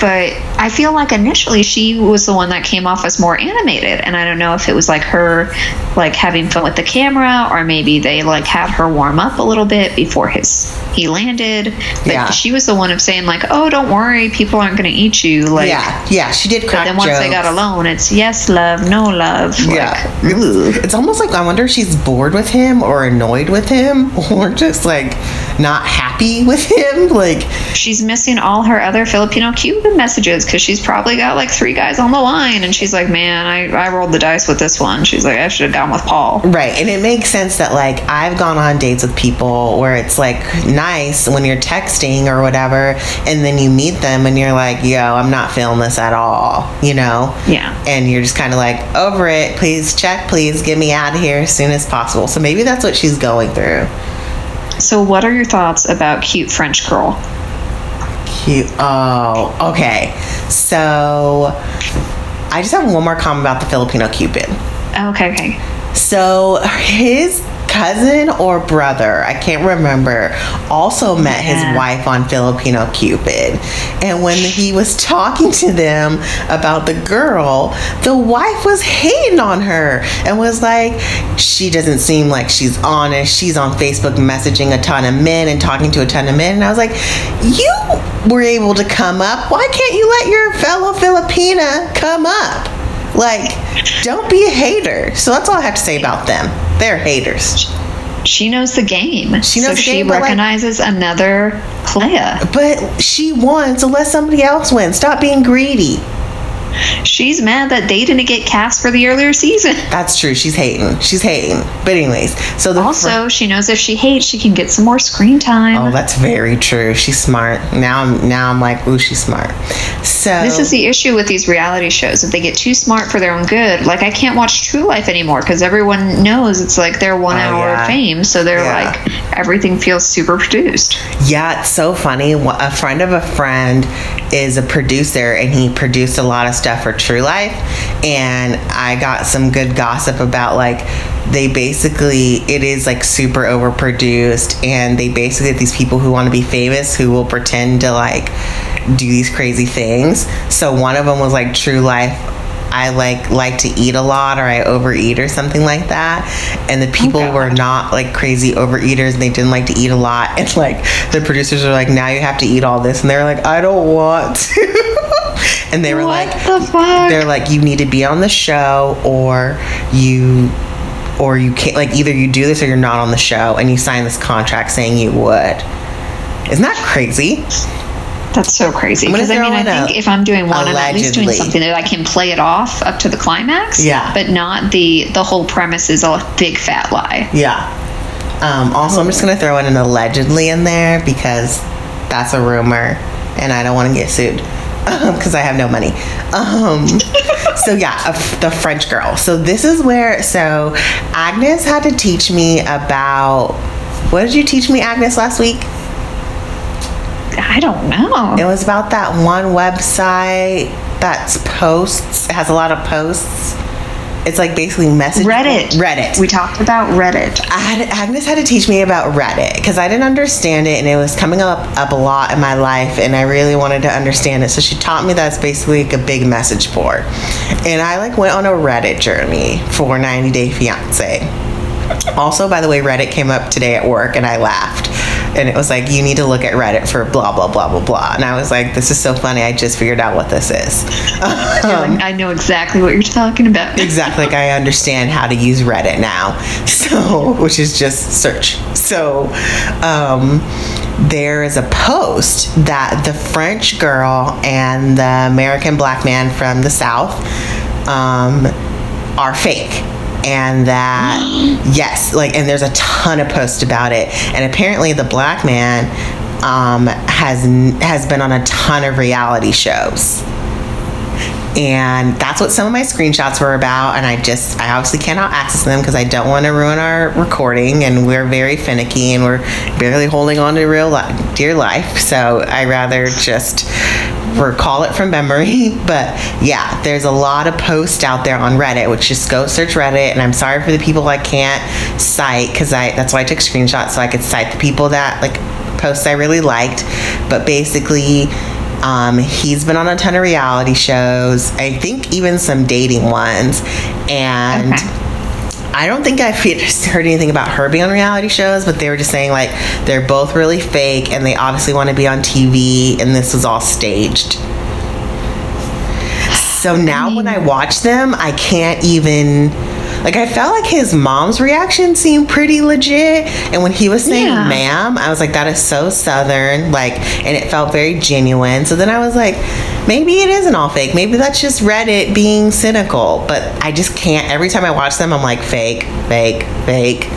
S2: but I feel like initially she was the one that came off as more animated, and I don't know if it was like her like having fun with the camera, or maybe they like had her warm up a little bit before his he landed. But
S1: Yeah.
S2: she was the one of saying like, "Oh, don't worry, people aren't going to eat you." Like,
S1: yeah, yeah. She did
S2: But then once they got alone, it's yes, love, no love.
S1: Yeah.
S2: ooh.
S1: It's, it's almost like I wonder if she's bored with him or annoyed with him [LAUGHS] or just like not happy with him. Like,
S2: she's missing all her other Filipino Cupid messages because she's probably got like three guys on the line, and she's like, "Man, I, I rolled the dice with this one." She's like, "I should have gone with Paul."
S1: right. And it makes sense that like I've gone on dates with people where it's like nice when you're texting or whatever, and then you meet them and you're like, yo, I'm not feeling this at all, you know?
S2: Yeah.
S1: And you're just kind of like, over it. Please check, please get me out of here as soon as possible. So maybe that's what she's going through.
S2: So, what are your thoughts about cute French girl?
S1: Cute. Oh, okay. So I just have one more comment about the Filipino Cupid.
S2: Oh, okay, okay.
S1: So his cousin or brother, I can't remember, also met
S2: Yeah.
S1: his wife on Filipino Cupid. And when he was talking to them about the girl, the wife was hating on her and was like, she doesn't seem like she's honest. She's on Facebook messaging a ton of men and talking to a ton of men. And I was like, you were able to come up. Why can't you let your fellow Filipina come up? Like, don't be a hater. So that's all I have to say about them. They're haters.
S2: She knows the game.
S1: She knows
S2: so
S1: the
S2: she
S1: game, but, like-
S2: recognizes another player.
S1: But she won, so let somebody else win. Stop being greedy.
S2: She's mad that they didn't get cast for the earlier season. [LAUGHS]
S1: That's true. She's hating. She's hating. But anyways, so the
S2: Also, she knows if she hates, she can get some more screen time.
S1: Oh, that's very true. She's smart. Now I'm now I'm like, ooh, she's smart. So
S2: This is the issue with these reality shows. If they get too smart for their own good, like I can't watch True Life anymore because everyone knows it's like their one
S1: Oh,
S2: hour
S1: yeah.
S2: fame. So they're
S1: Yeah.
S2: like, everything feels super produced.
S1: Yeah, it's so funny. A friend of a friend is a producer, and he produced a lot of stuff for True Life. And I got some good gossip about like they basically it is like super overproduced, and they basically these people who want to be famous who will pretend to like do these crazy things. So one of them was like True Life. I like like to eat a lot or I overeat or something like that. And the oh, people
S2: God.
S1: were not like crazy overeaters and they didn't like to eat a lot. [LAUGHS] And like the producers are like, now you have to eat all this. And they're like, I don't want to. [LAUGHS] [LAUGHS] and they were
S2: What
S1: like,
S2: the fuck?
S1: they're like, you need to be on the show or you. Or you can't like either you do this or you're not on the show, and you sign this contract saying you would. Isn't that crazy?
S2: That's so crazy. Because I mean, I think if I'm doing one, I'm at least doing something that I can play it off up to the climax.
S1: Yeah.
S2: But not the the whole premise is a big fat lie.
S1: Yeah. Um, also, I'm just going to throw in an allegedly in there because that's a rumor and I don't want to get sued [LAUGHS] because I have no money. Um, [LAUGHS] so, yeah, a the French girl. So, this is where, so Agnes had to teach me about, what did you teach me, Agnes, last week?
S2: I don't know.
S1: It was about that one website that's posts, it has a lot of posts. It's like basically message
S2: Reddit.
S1: Reddit.
S2: We talked about Reddit.
S1: I had, Agnes had to teach me about Reddit because I didn't understand it and it was coming up up a lot in my life and I really wanted to understand it. So she taught me that it's basically like a big message board. And I like went on a Reddit journey for 90 Day Fiance. Also, by the way, Reddit came up today at work and I laughed. And it was like, you need to look at Reddit for blah, blah, blah, blah, blah. And I was like, this is so funny. I just figured out what this is.
S2: Like, I know exactly what you're talking about. [LAUGHS]
S1: exactly like I understand how to use Reddit now. [LAUGHS] So, which is just search. So, um, there is a post that the French girl and the American black man from the South um, are fake. And that, yes, like, and there's a ton of posts about it. And apparently, the black man um, has has been on a ton of reality shows and that's what some of my screenshots were about and i just i obviously cannot access them because i don't want to ruin our recording and we're very finicky and we're barely holding on to real life dear life so i rather just recall it from memory [LAUGHS] but yeah there's a lot of posts out there on reddit which just go search reddit and i'm sorry for the people i can't cite because i that's why i took screenshots so i could cite the people that like posts i really liked but basically um, he's been on a ton of reality shows. I think even some dating ones, and
S2: Okay.
S1: I don't think I've [LAUGHS] heard anything about her being on reality shows. But they were just saying like they're both really fake, and they obviously want to be on TV, and this was all staged. So now when I watch them, I can't even. Like I felt like his mom's reaction seemed pretty legit, and when he was saying
S2: Yeah.
S1: "ma'am," I was like, "That is so southern," like, and it felt very genuine. So then I was like, maybe it isn't all fake. Maybe that's just Reddit being cynical. But I just can't. Every time I watch them, I'm like, fake, fake, fake.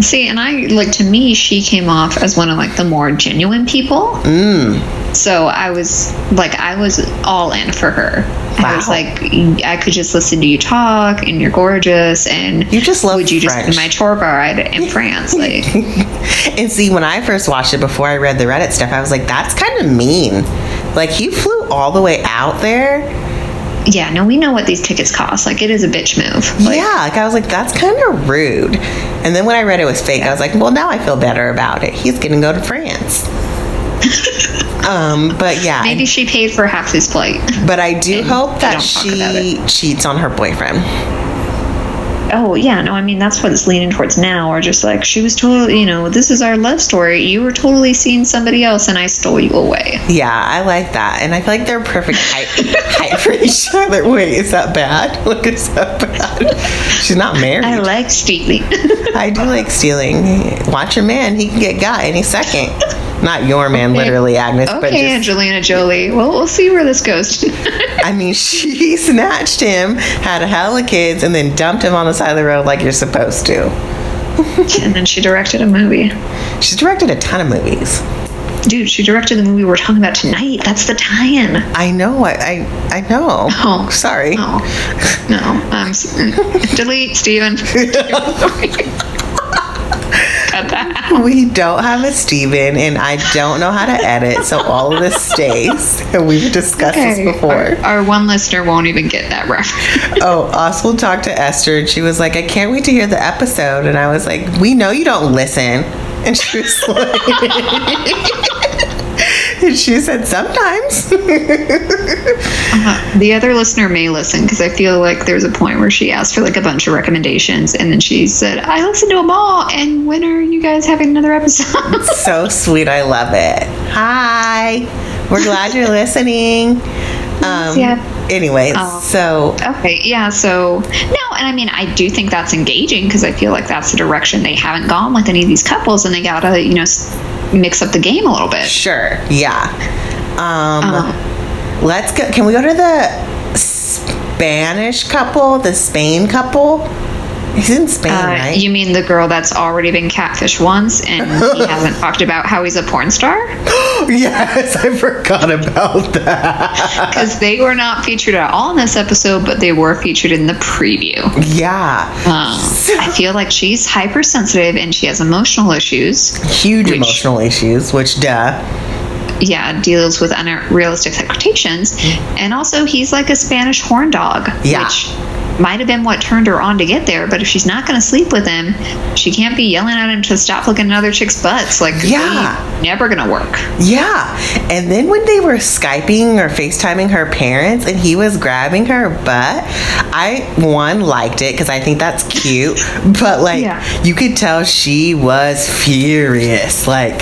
S2: See, and I like to me, she came off as one of like the more genuine people.
S1: Mm.
S2: So I was like, I was all in for her. I was like, I could just listen to you talk, and you're gorgeous, and
S1: You just love
S2: would you just be my tour guide in [LAUGHS] France? Like,
S1: And see, when I first watched it before I read the Reddit stuff, I was like, that's kind of mean. Like, he flew all the way out there.
S2: Yeah, no, we know what these tickets cost. Like, it is a bitch move. Like,
S1: yeah, like I was like, that's kind of rude. And then when I read it was fake, I was like, well, now I feel better about it. He's going to go to France. [LAUGHS] um, but yeah,
S2: Maybe she paid for half his flight.
S1: but I do
S2: and
S1: hope that
S2: don't talk about
S1: she cheats on her boyfriend.
S2: Oh yeah, no, I mean that's what it's leaning towards now. Or just like she was totally, you know, this is our love story. You were totally seeing somebody else, and I stole you away.
S1: Yeah, I like that, and I feel like they're perfect height, [LAUGHS] height for each other. Wait, is that bad? [LAUGHS] Look, is that bad? She's not married.
S2: I like stealing.
S1: I do like stealing. Watch your man; he can get got any second. [LAUGHS] Not your man, literally, Agnes. but
S2: okay,
S1: just,
S2: Angelina Jolie. Well, we'll see where this goes. [LAUGHS]
S1: I mean, [LAUGHS] she snatched him, had a hell of kids, and then dumped him on the side of the road like you're supposed to. [LAUGHS]
S2: and then she directed a movie.
S1: She's directed a ton of movies.
S2: Dude, she directed the movie we're talking about tonight. That's the tie-in.
S1: I know. I I, I know.
S2: Oh.
S1: sorry.
S2: No, no. I'm delete, Steven.
S1: We don't have a Steven, and I don't know how to edit, so all of this stays. And we've discussed
S2: Okay,
S1: this before.
S2: Our, our one listener won't even get that reference. [LAUGHS]
S1: Oh, Oswald talked to Esther, and she was like, "I can't wait to hear the episode." And I was like, "We know you don't listen," and she was like, [LAUGHS] [LAUGHS] she said, "Sometimes." [LAUGHS]
S2: the other listener may listen because I feel like there's a point where she asked for like a bunch of recommendations and then she said, I listened to them all. And when are you guys having another episode? [LAUGHS]
S1: so sweet. I love it. Hi, we're glad you're listening. Um,
S2: Yeah.
S1: Anyways,
S2: Oh.
S1: so
S2: okay. Yeah. So, no. And I mean, I do think that's engaging because I feel like that's the direction they haven't gone with any of these couples and they got to, you know, mix up the game a little bit.
S1: sure, yeah. Um,
S2: Um,
S1: let's go. Can we go to the Spanish couple, the Spain couple? He's in Spain,
S2: Uh,
S1: right?
S2: You mean the girl that's already been catfished once and he [LAUGHS] hasn't talked about how he's a porn star? [GASPS]
S1: yes, I forgot about that. [LAUGHS]
S2: Because they were not featured at all in this episode, but they were featured in the preview.
S1: Yeah,
S2: Um, I feel like she's hypersensitive and she has emotional issues.
S1: huge
S2: Which-
S1: emotional issues. Which, duh.
S2: Yeah, deals with unrealistic expectations. Mm-hmm. And also, he's like a Spanish horn dog,
S1: Yeah.
S2: which might have been what turned her on to get there. But if she's not going to sleep with him, she can't be yelling at him to stop looking at other chicks' butts. Like,
S1: Yeah.
S2: never going to work.
S1: Yeah. And then when they were Skyping or FaceTiming her parents and he was grabbing her butt, I, one, liked it because I think that's cute. [LAUGHS] But, like,
S2: Yeah.
S1: you could tell she was furious. Like,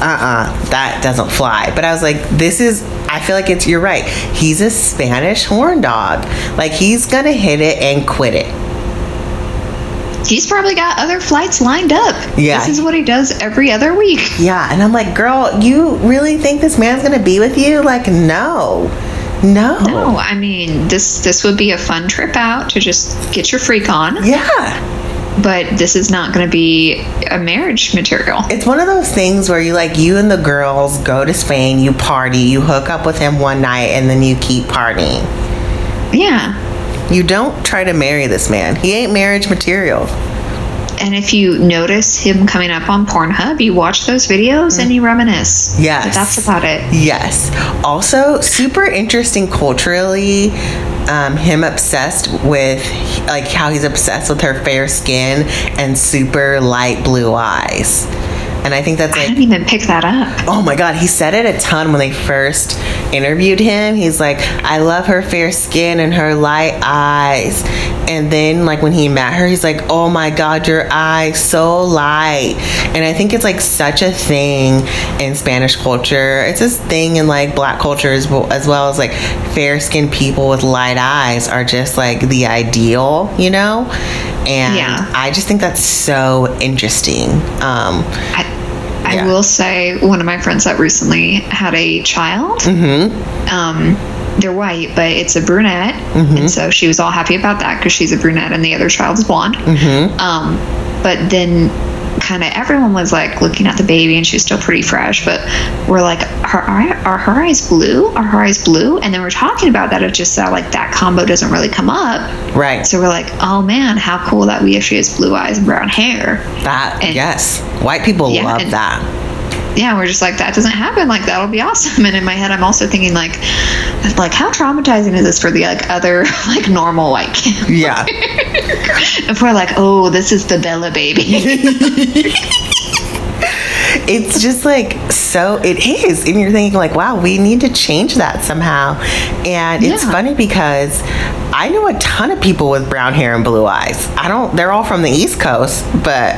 S1: uh uh that doesn't fly. But I was like, this is, I feel like it's, you're right. He's a Spanish horn dog. Like, he's to hit it and quit it.
S2: He's probably got other flights lined up.
S1: Yeah.
S2: This is what he does every other week.
S1: Yeah. And I'm like, girl, you really think this man's to be with you? Like, no. No.
S2: No, I mean this this would be a fun trip out to just get your freak on,
S1: Yeah.
S2: But this is not going to be a marriage material.
S1: It's one of those things where you like you and the girls go to Spain, you party, you hook up with him one night, and then you keep partying.
S2: Yeah.
S1: You don't try to marry this man. He ain't marriage material.
S2: And if you notice him coming up on Pornhub, you watch those videos and you reminisce.
S1: Yes.
S2: But that's about it.
S1: Yes. Also, super interesting culturally. Um, him obsessed with like how he's obsessed with her fair skin and super light blue eyes. And I think that's
S2: I
S1: like
S2: didn't even pick that up.
S1: Oh my God, he said it a ton when they first interviewed him. He's like, I love her fair skin and her light eyes. And then, like, when he met her, he's like, Oh my God, your eyes so light. And I think it's like such a thing in Spanish culture. It's this thing in like black culture as well as, well as like fair skinned people with light eyes are just like the ideal, you know? And
S2: Yeah.
S1: I just think that's so interesting. Um,
S2: I, I
S1: Yeah.
S2: will say one of my friends that recently had a child.
S1: Mm-hmm.
S2: Um, they're white, but it's a brunette, and so she was all happy about that because she's a brunette and the other child's blonde.
S1: Mm-hmm.
S2: Um, but then kind of everyone was like looking at the baby and she's still pretty fresh but we're like her eye, are her eyes blue? Are her eyes blue? And then we're talking about that it just that like that combo doesn't really come up.
S1: Right.
S2: so we're like oh man how cool that we actually has blue eyes and brown hair.
S1: That
S2: And-
S1: yes, white people
S2: Yeah,
S1: love
S2: and-
S1: that.
S2: Yeah we're just like that doesn't happen like that'll be awesome and in my head i'm also thinking like like how traumatizing is this for the like other [LAUGHS] like normal white kids
S1: Yeah, [LAUGHS]
S2: if we're like oh this is the bella baby [LAUGHS]
S1: it's just like so. It is, and you're thinking like, wow, we need to change that somehow. And it's
S2: Yeah.
S1: funny because I know a ton of people with brown hair and blue eyes. I don't. They're all from the East Coast, but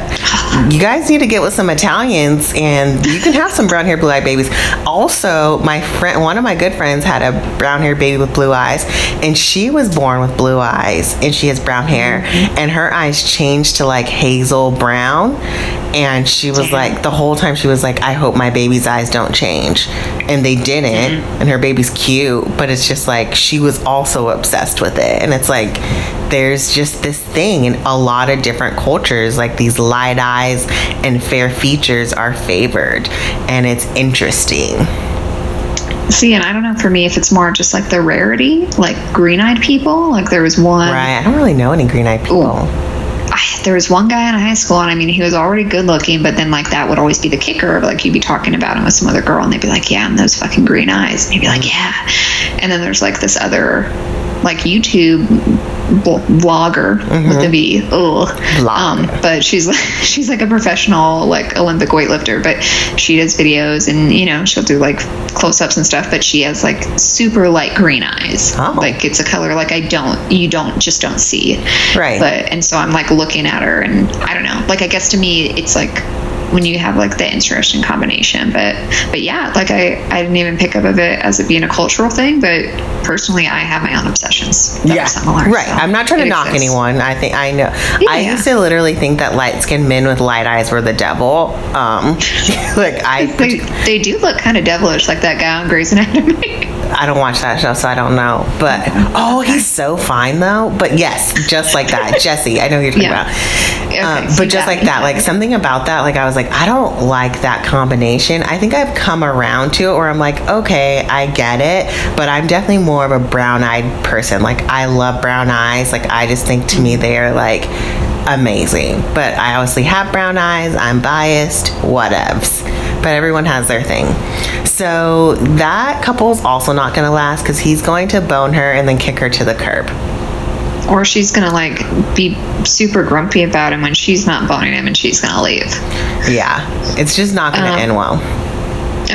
S1: you guys need to get with some Italians, and you can have some brown hair, blue eyed babies. Also, my friend, one of my good friends, had a brown hair baby with blue eyes, and she was born with blue eyes, and she has brown hair, mm-hmm. and her eyes changed to like hazel brown, and she was like the whole time she was like, I hope my baby's eyes don't change, and they didn't, mm-hmm. and her baby's cute, but it's just like she was also obsessed with it, and it's like there's just this thing in a lot of different cultures, like these light eyes and fair features are favored, and it's interesting.
S2: See, and I don't know for me if it's more just like the rarity, like green eyed people. Like there was one.
S1: Right? I don't really know any green-eyed people.
S2: I, there was one guy in high school, and I mean, he was already good looking, but then like that would always be the kicker. Like you'd be talking about him with some other girl, and they'd be like, "Yeah, and those fucking green eyes," and he'd be like, mm. "Yeah," and then there's like this other like YouTube vlogger with a V. Ugh. Um, but she's like [LAUGHS] she's like a professional like Olympic weightlifter, but she does videos and you know she'll do like close ups and stuff. But she has like super light green eyes.
S1: Oh.
S2: Like it's a color like I don't you don't just don't see.
S1: Right.
S2: But and so I'm like looking at her and I don't know. Like I guess to me it's like when you have like the interesting combination. But but yeah, like I I didn't even pick up of it as it being a cultural thing. But personally, I have my own obsessions
S1: yeah,
S2: similar.
S1: right.
S2: so
S1: I'm not trying to knock
S2: exists.
S1: anyone. I think I know.
S2: yeah.
S1: I used to literally think that light-skinned men with light eyes were the devil. Um, [LAUGHS] like I,
S2: They, [LAUGHS] they do look kind of devilish, like that guy on Grey's Anatomy. [LAUGHS]
S1: I don't watch that show, so I don't know. But oh, he's so fine though. But yes, just like that, Jesse. I know who you're talking
S2: Yeah.
S1: about.
S2: Okay,
S1: um, but just like that, like something about that, like I was like, I don't like that combination. I think I've come around to it where I'm like, okay, I get it, but I'm definitely more of a brown-eyed person. Like I love brown eyes. Like I just think to me they are like amazing. But I obviously have brown eyes. I'm biased. Whatevs. But everyone has their thing. So that couple's also not going to last because he's going to bone her and then kick her to the curb.
S2: Or she's gonna like be super grumpy about him when she's not boning him and she's gonna leave.
S1: Yeah, it's just not going to
S2: Um,
S1: end well.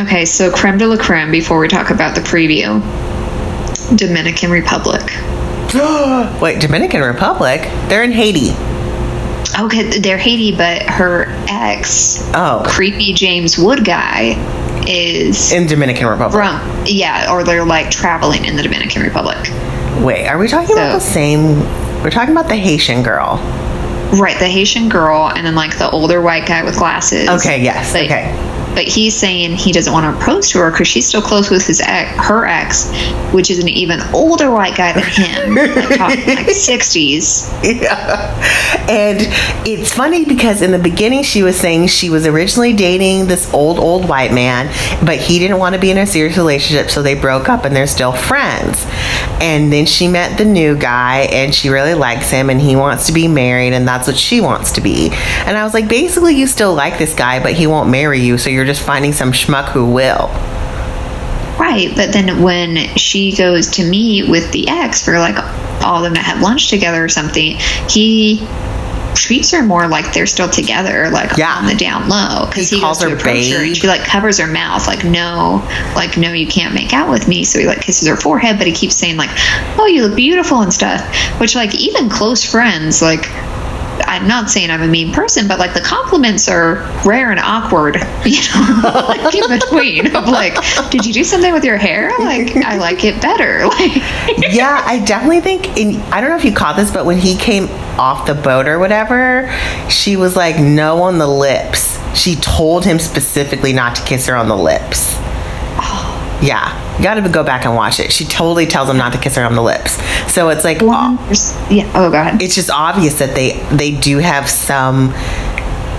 S2: Okay, so creme de la creme before we talk about the preview. Dominican Republic. [GASPS]
S1: Wait, Dominican Republic? They're in Haiti.
S2: Okay, they're Haiti, but her ex,
S1: Oh,
S2: creepy James Wood guy, is
S1: in Dominican Republic.
S2: from yeah, or they're like traveling in the Dominican Republic.
S1: Wait, are we talking about the same? We're talking about the Haitian girl.
S2: Right, the Haitian girl, and then like the older white guy with glasses.
S1: Okay, yes,
S2: But-
S1: okay.
S2: But he's saying he doesn't want to propose to her because she's still close with his ex, her ex, which is an even older white guy than him, [LAUGHS] like talking like sixties.
S1: Yeah. And it's funny because in the beginning she was saying she was originally dating this old, old white man, but he didn't want to be in a serious relationship, so they broke up and they're still friends. And then she met the new guy and she really likes him and he wants to be married and that's what she wants to be. And I was like, basically, you still like this guy, but he won't marry you, so you're just finding some schmuck who will.
S2: Right, but then when she goes to meet with the ex for like all of them to have lunch together or something, he treats her more like they're still together, like
S1: Yeah.
S2: on the down low. Because
S1: He
S2: he,
S1: calls
S2: goes to
S1: her
S2: approach her and she like covers her mouth, like no, like no, you can't make out with me. So he like kisses her forehead, but he keeps saying like, "Oh, you look beautiful" and stuff. Which like even close friends like. I'm not saying I'm a mean person, but like the compliments are rare and awkward, [LAUGHS] you know, like in between of like, did you do something with your hair? Like, I like it better. [LAUGHS] Like,
S1: yeah, I definitely think. In, I don't know if you caught this, but when he came off the boat or whatever, she was like, "No on the lips." She told him specifically not to kiss her on the lips. Oh. Yeah, you got to go back and watch it. She totally tells him not to kiss her on the lips. So it's like, oh,
S2: yeah. Oh God.
S1: it's just obvious that they they do have some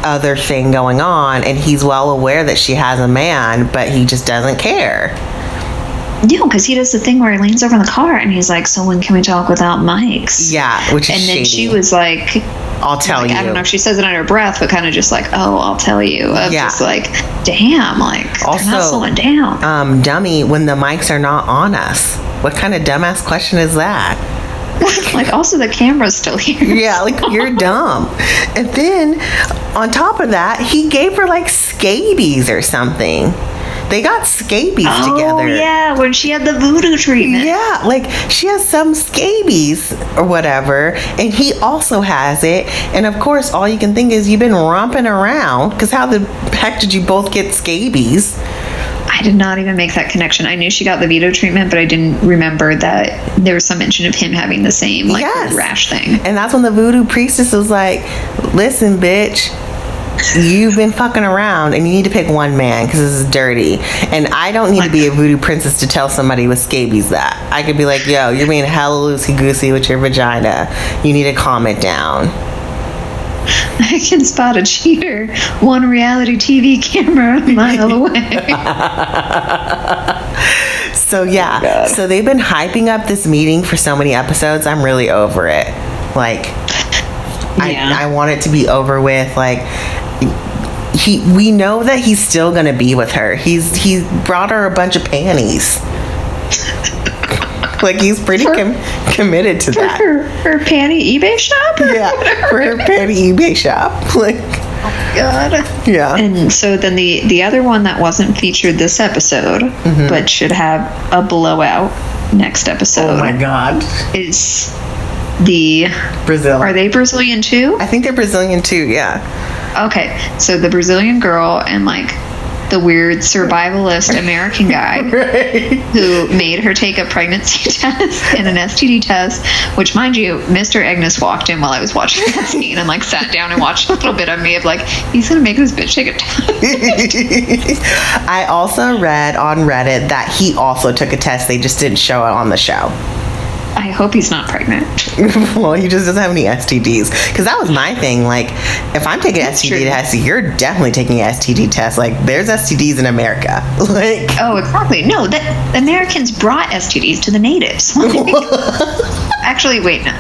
S1: other thing going on, and he's well aware that she has a man, but he just doesn't care.
S2: No, because he does the thing where he leans over in the car and he's like, "So when can we talk without mics?"
S1: Yeah, which is
S2: And then
S1: shady.
S2: she was like,
S1: I'll tell
S2: like,
S1: you.
S2: I don't know if she says it under her breath, but kind of just like, "Oh, I'll tell you." Of
S1: Yeah.
S2: just like, damn, like
S1: Also,
S2: not slowing down.
S1: um, dummy, when the mics are not on us. What kind of dumbass question is that? [LAUGHS]
S2: like, also the camera's still here.
S1: Yeah, like you're [LAUGHS] dumb. And then on top of that, he gave her like scabies or something. They got scabies
S2: Oh
S1: together.
S2: yeah, when she had the voodoo treatment.
S1: Yeah, like she has some scabies or whatever, and he also has it. And of course, all you can think is you've been romping around because how the heck did you both get scabies?
S2: I did not even make that connection. I knew she got the voodoo treatment, but I didn't remember that there was some mention of him having the same like
S1: Yes.
S2: rash thing.
S1: And that's when the voodoo priestess was like, "Listen, bitch." You've been fucking around and you need to pick one man because this is dirty. And I don't need to be a voodoo princess to tell somebody with scabies that. I could be like, yo, you're being hella loosey goosey with your vagina. You need to calm it down. [LAUGHS]
S2: I can spot a cheater one reality TV camera a mile [LAUGHS] away. [LAUGHS]
S1: So yeah, oh
S2: God.
S1: so they've been hyping up this meeting for so many episodes. I'm really over it. Like,
S2: Yeah.
S1: I, I want it to be over with. Like, he, we know that he's still gonna be with her. He's he brought her a bunch of panties. [LAUGHS] like he's pretty com- committed to
S2: For
S1: that.
S2: her, her panty eBay shop?
S1: Yeah,
S2: whatever.
S1: for her panty eBay shop. [LAUGHS] Like,
S2: God.
S1: yeah.
S2: And so then the the other one that wasn't featured this episode,
S1: Mm-hmm.
S2: but should have a blowout next episode
S1: oh my god,
S2: is the
S1: Brazil.
S2: are they Brazilian too?
S1: I think they're Brazilian too. Yeah.
S2: Okay, so the Brazilian girl and like the weird survivalist [LAUGHS] American guy [LAUGHS] who made her take a pregnancy [LAUGHS] test and an STD test, which, mind you, Mr. Agnes walked in while I was watching that scene and like sat down and watched a little bit of me of like, he's gonna make this bitch take a test.
S1: I also read on Reddit that he also took a test. They just didn't show it on the show.
S2: I hope he's not pregnant. [LAUGHS]
S1: well, he just doesn't have any STDs. Because that was my thing. Like, if I'm taking an STD
S2: true.
S1: test, you're definitely taking an STD test. Like, there's STDs in America. [LAUGHS] Like,
S2: Oh, exactly. No, that Americans brought STDs to the natives. [LAUGHS] Actually, wait, no.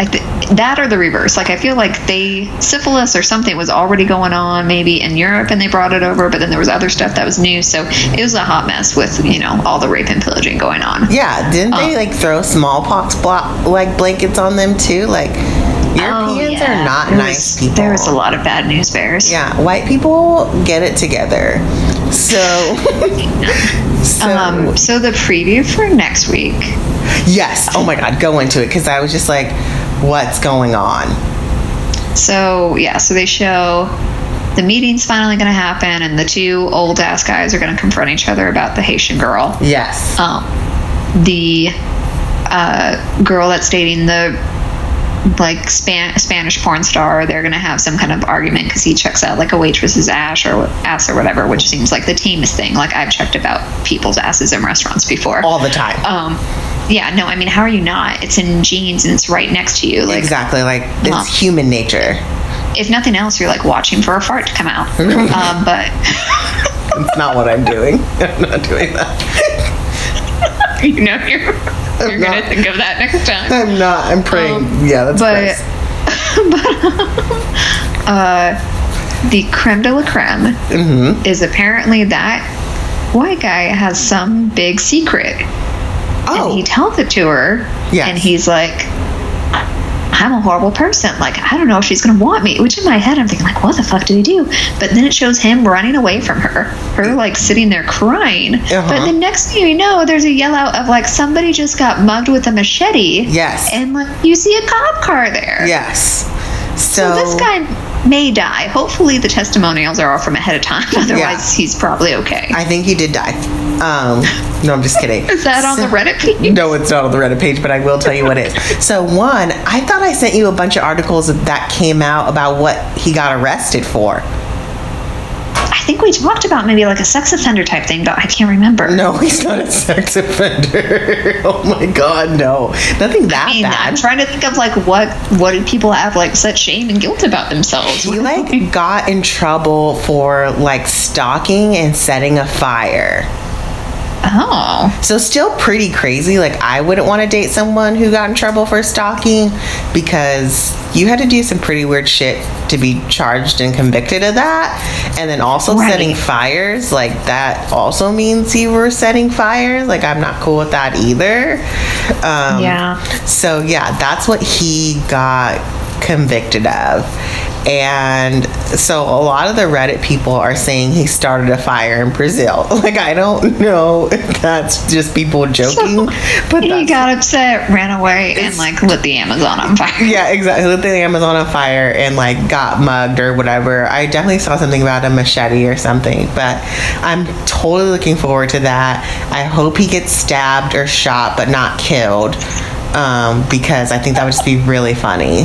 S2: I th- that or the reverse. Like I feel like they syphilis or something was already going on maybe in Europe and they brought it over, but then there was other stuff that was new. So it was a hot mess with you know all the rape and pillaging going on.
S1: yeah, didn't they
S2: Oh.
S1: like throw smallpox blo- like blankets on them too? Like, Europeans
S2: Oh, yeah.
S1: are not
S2: There
S1: nice
S2: was,
S1: people.
S2: There was a lot of bad news bears.
S1: Yeah, white people get it together. So, [LAUGHS] so
S2: Um, so the preview for next week.
S1: yes. Oh my God, go into it because I was just like, what's going on?
S2: So yeah, so they show the meeting's finally going to happen, and the two old ass guys are going to confront each other about the Haitian girl.
S1: Yes.
S2: um, the uh, girl that's dating the like Span- Spanish porn star, they're gonna have some kind of argument because he checks out like a waitress's ass or ass or whatever, which seems like the tamest thing. Like I've checked about people's asses in restaurants before.
S1: All the time.
S2: Um, yeah, no, I mean, how are you not? It's in jeans and it's right next to you. Like,
S1: exactly. Like, it's human nature.
S2: if nothing else, you're like watching for a fart to come out. [LAUGHS] um, but
S1: It's not what I'm doing. [LAUGHS] I'm not doing that.
S2: you know, you're you're gonna think of that next time.
S1: I'm not. I'm praying.
S2: Um,
S1: yeah, that's
S2: but
S1: gross. [LAUGHS]
S2: uh, the creme de la creme
S1: Mm-hmm.
S2: is apparently that white guy has some big secret,
S1: Oh,
S2: and he tells it to her,
S1: Yes.
S2: and he's like. I'm a horrible person. Like, I don't know if she's going to want me. Which in my head, I'm thinking, like, what the fuck did he do? But then it shows him running away from her. Her, like, sitting there crying.
S1: Uh-huh.
S2: But the next thing you know, there's a yell out of, like, somebody just got mugged with a machete.
S1: Yes.
S2: And, like, you see a cop car there.
S1: yes.
S2: So
S1: So,
S2: this guy may die. Hopefully, the testimonials are all from ahead of time. [LAUGHS] Otherwise, he's probably okay.
S1: I think he did die. Um, no, I'm just kidding. [LAUGHS]
S2: Is that on the Reddit page?
S1: No, it's not on the Reddit page, but I will tell you what it is. [LAUGHS] So, one, I thought I sent you a bunch of articles that came out about what he got arrested for.
S2: Think we talked about maybe like a sex offender type thing, but I can't remember.
S1: No, he's not a sex offender. [LAUGHS] oh my god, no. Nothing that
S2: I mean, I'm trying to think of like what what do people have like such shame and guilt about themselves?
S1: He like got in trouble for like stalking and setting a fire.
S2: Oh,
S1: So still pretty crazy. Like I wouldn't want to date someone who got in trouble for stalking because you had to do some pretty weird shit to be charged and convicted of that. And then also
S2: Right.
S1: setting fires, like that also means you were setting fires. Like I'm not cool with that either. Um,
S2: Yeah.
S1: So yeah, that's what he got convicted of. And so a lot of the Reddit people are saying he started a fire in Brazil. [LAUGHS] Like I don't know if that's just people joking, [LAUGHS] but
S2: He got upset, ran away, and like lit the Amazon on fire.
S1: yeah, exactly. Lit the Amazon on fire and like got mugged or whatever. I definitely saw something about a machete or something, but I'm totally looking forward to that. I hope he gets stabbed or shot, but not killed, um, because I think that would just be really funny.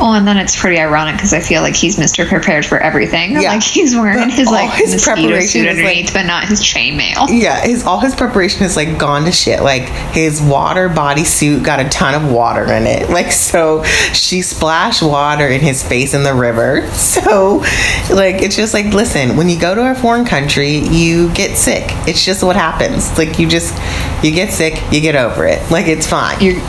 S2: Oh, and then it's pretty ironic because I feel like he's Mr. Prepared for everything.
S1: Yeah.
S2: Like he's wearing his like
S1: his
S2: mosquito
S1: preparation
S2: suit
S1: is, like-
S2: underneath, but not his chainmail.
S1: Yeah, his all his preparation is like gone to shit. Like his water bodysuit got a ton of water in it. Like so, she splashed water in his face in the river. [LAUGHS] So, like it's just like listen, when you go to a foreign country, you get sick. It's just what happens. Like you just you get sick, you get over it. Like it's fine.
S2: You're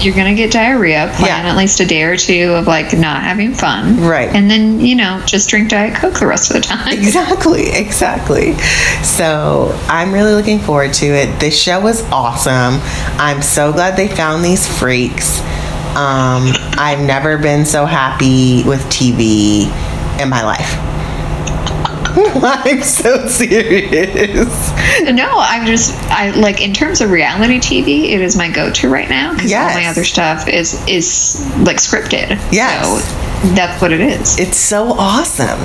S2: you're gonna get diarrhea. Plan
S1: Yeah.
S2: at least a day or two of like not having fun.
S1: Right.
S2: And then you know just drink diet coke the rest of the time. [LAUGHS] [LAUGHS]
S1: Exactly, exactly. So I'm really looking forward to it. This show was awesome. I'm so glad they found these freaks. Um, I've never been so happy with TV in my life. [LAUGHS] I'm so serious.
S2: No, I'm just I like in terms of reality TV, it is my go-to right now because all my other stuff is is like scripted.
S1: Yes.
S2: So that's what it is.
S1: It's so awesome.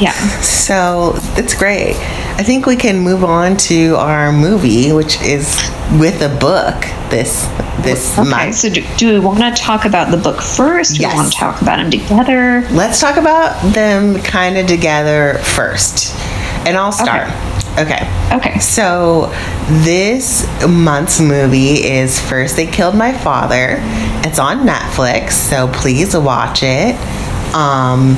S2: Yeah.
S1: So it's great. I think we can move on to our movie, which is with a book this this
S2: Okay.
S1: month.
S2: So do, do we want to talk about the book first? Do
S1: Yes.
S2: we want to talk about them together?
S1: Let's talk about them kind of together first. And I'll start. Okay.
S2: Okay.
S1: So, this month's movie is First They Killed My Father. It's on Netflix, so please watch it. Um,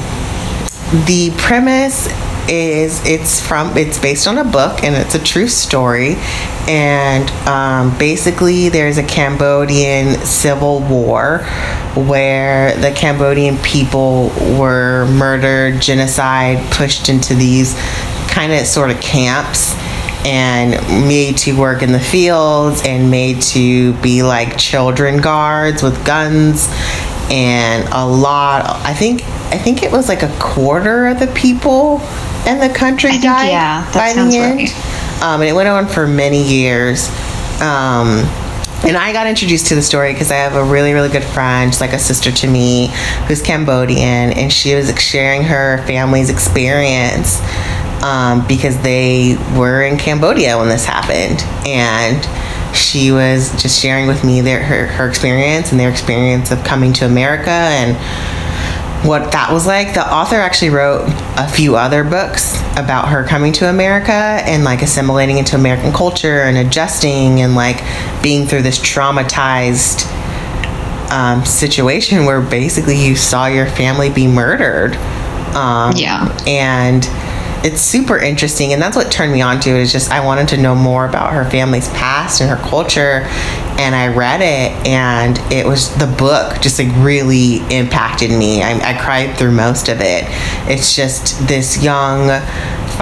S1: the premise is it's from it's based on a book and it's a true story. And um, basically there's a cambodian civil war where the cambodian people were murdered genocide pushed into these kind of sort of camps and made to work in the fields and made to be like children guards with guns and a lot i think i think it was like a quarter of the people in the country
S2: think,
S1: died
S2: yeah,
S1: by the end.
S2: right.
S1: um, and it went on for many years. Um, and I got introduced to the story because I have a really, really good friend, she's like a sister to me, who's Cambodian, and she was sharing her family's experience um, because they were in Cambodia when this happened, and she was just sharing with me their her, her experience and their experience of coming to America and what that was like. The author actually wrote a few other books about her coming to America and like assimilating into American culture and adjusting and like being through this traumatized um, situation where basically you saw your family be murdered. Um,
S2: Yeah.
S1: And it's super interesting. And that's what turned me on to it is just I wanted to know more about her family's past and her culture. And I read it and it was the book just like really impacted me. I, I cried through most of it. It's just this young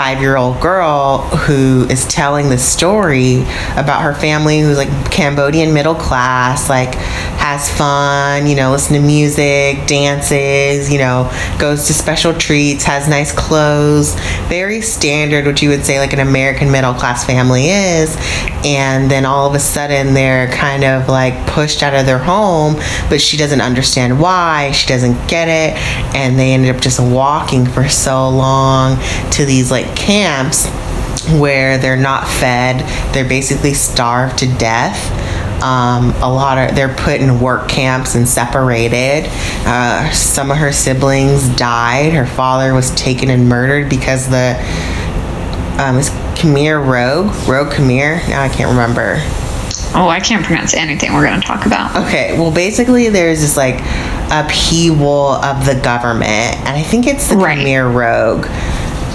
S1: five year old girl who is telling the story about her family who's like Cambodian middle class, like has fun, you know, listen to music, dances, you know, goes to special treats, has nice clothes, very standard, what you would say like an American middle class family is. And then all of a sudden they're kind of like pushed out of their home, but she doesn't understand why, she doesn't get it, and they ended up just walking for so long to these like camps where they're not fed, they're basically starved to death. Um, a lot of they're put in work camps and separated. Uh, some of her siblings died. Her father was taken and murdered because the um, is Khmer Rogue Rogue Khmer. Now I can't remember.
S2: Oh, I can't pronounce anything we're going to talk about.
S1: Okay, well, basically, there's this like upheaval of the government, and I think it's the
S2: Right.
S1: Khmer Rogue,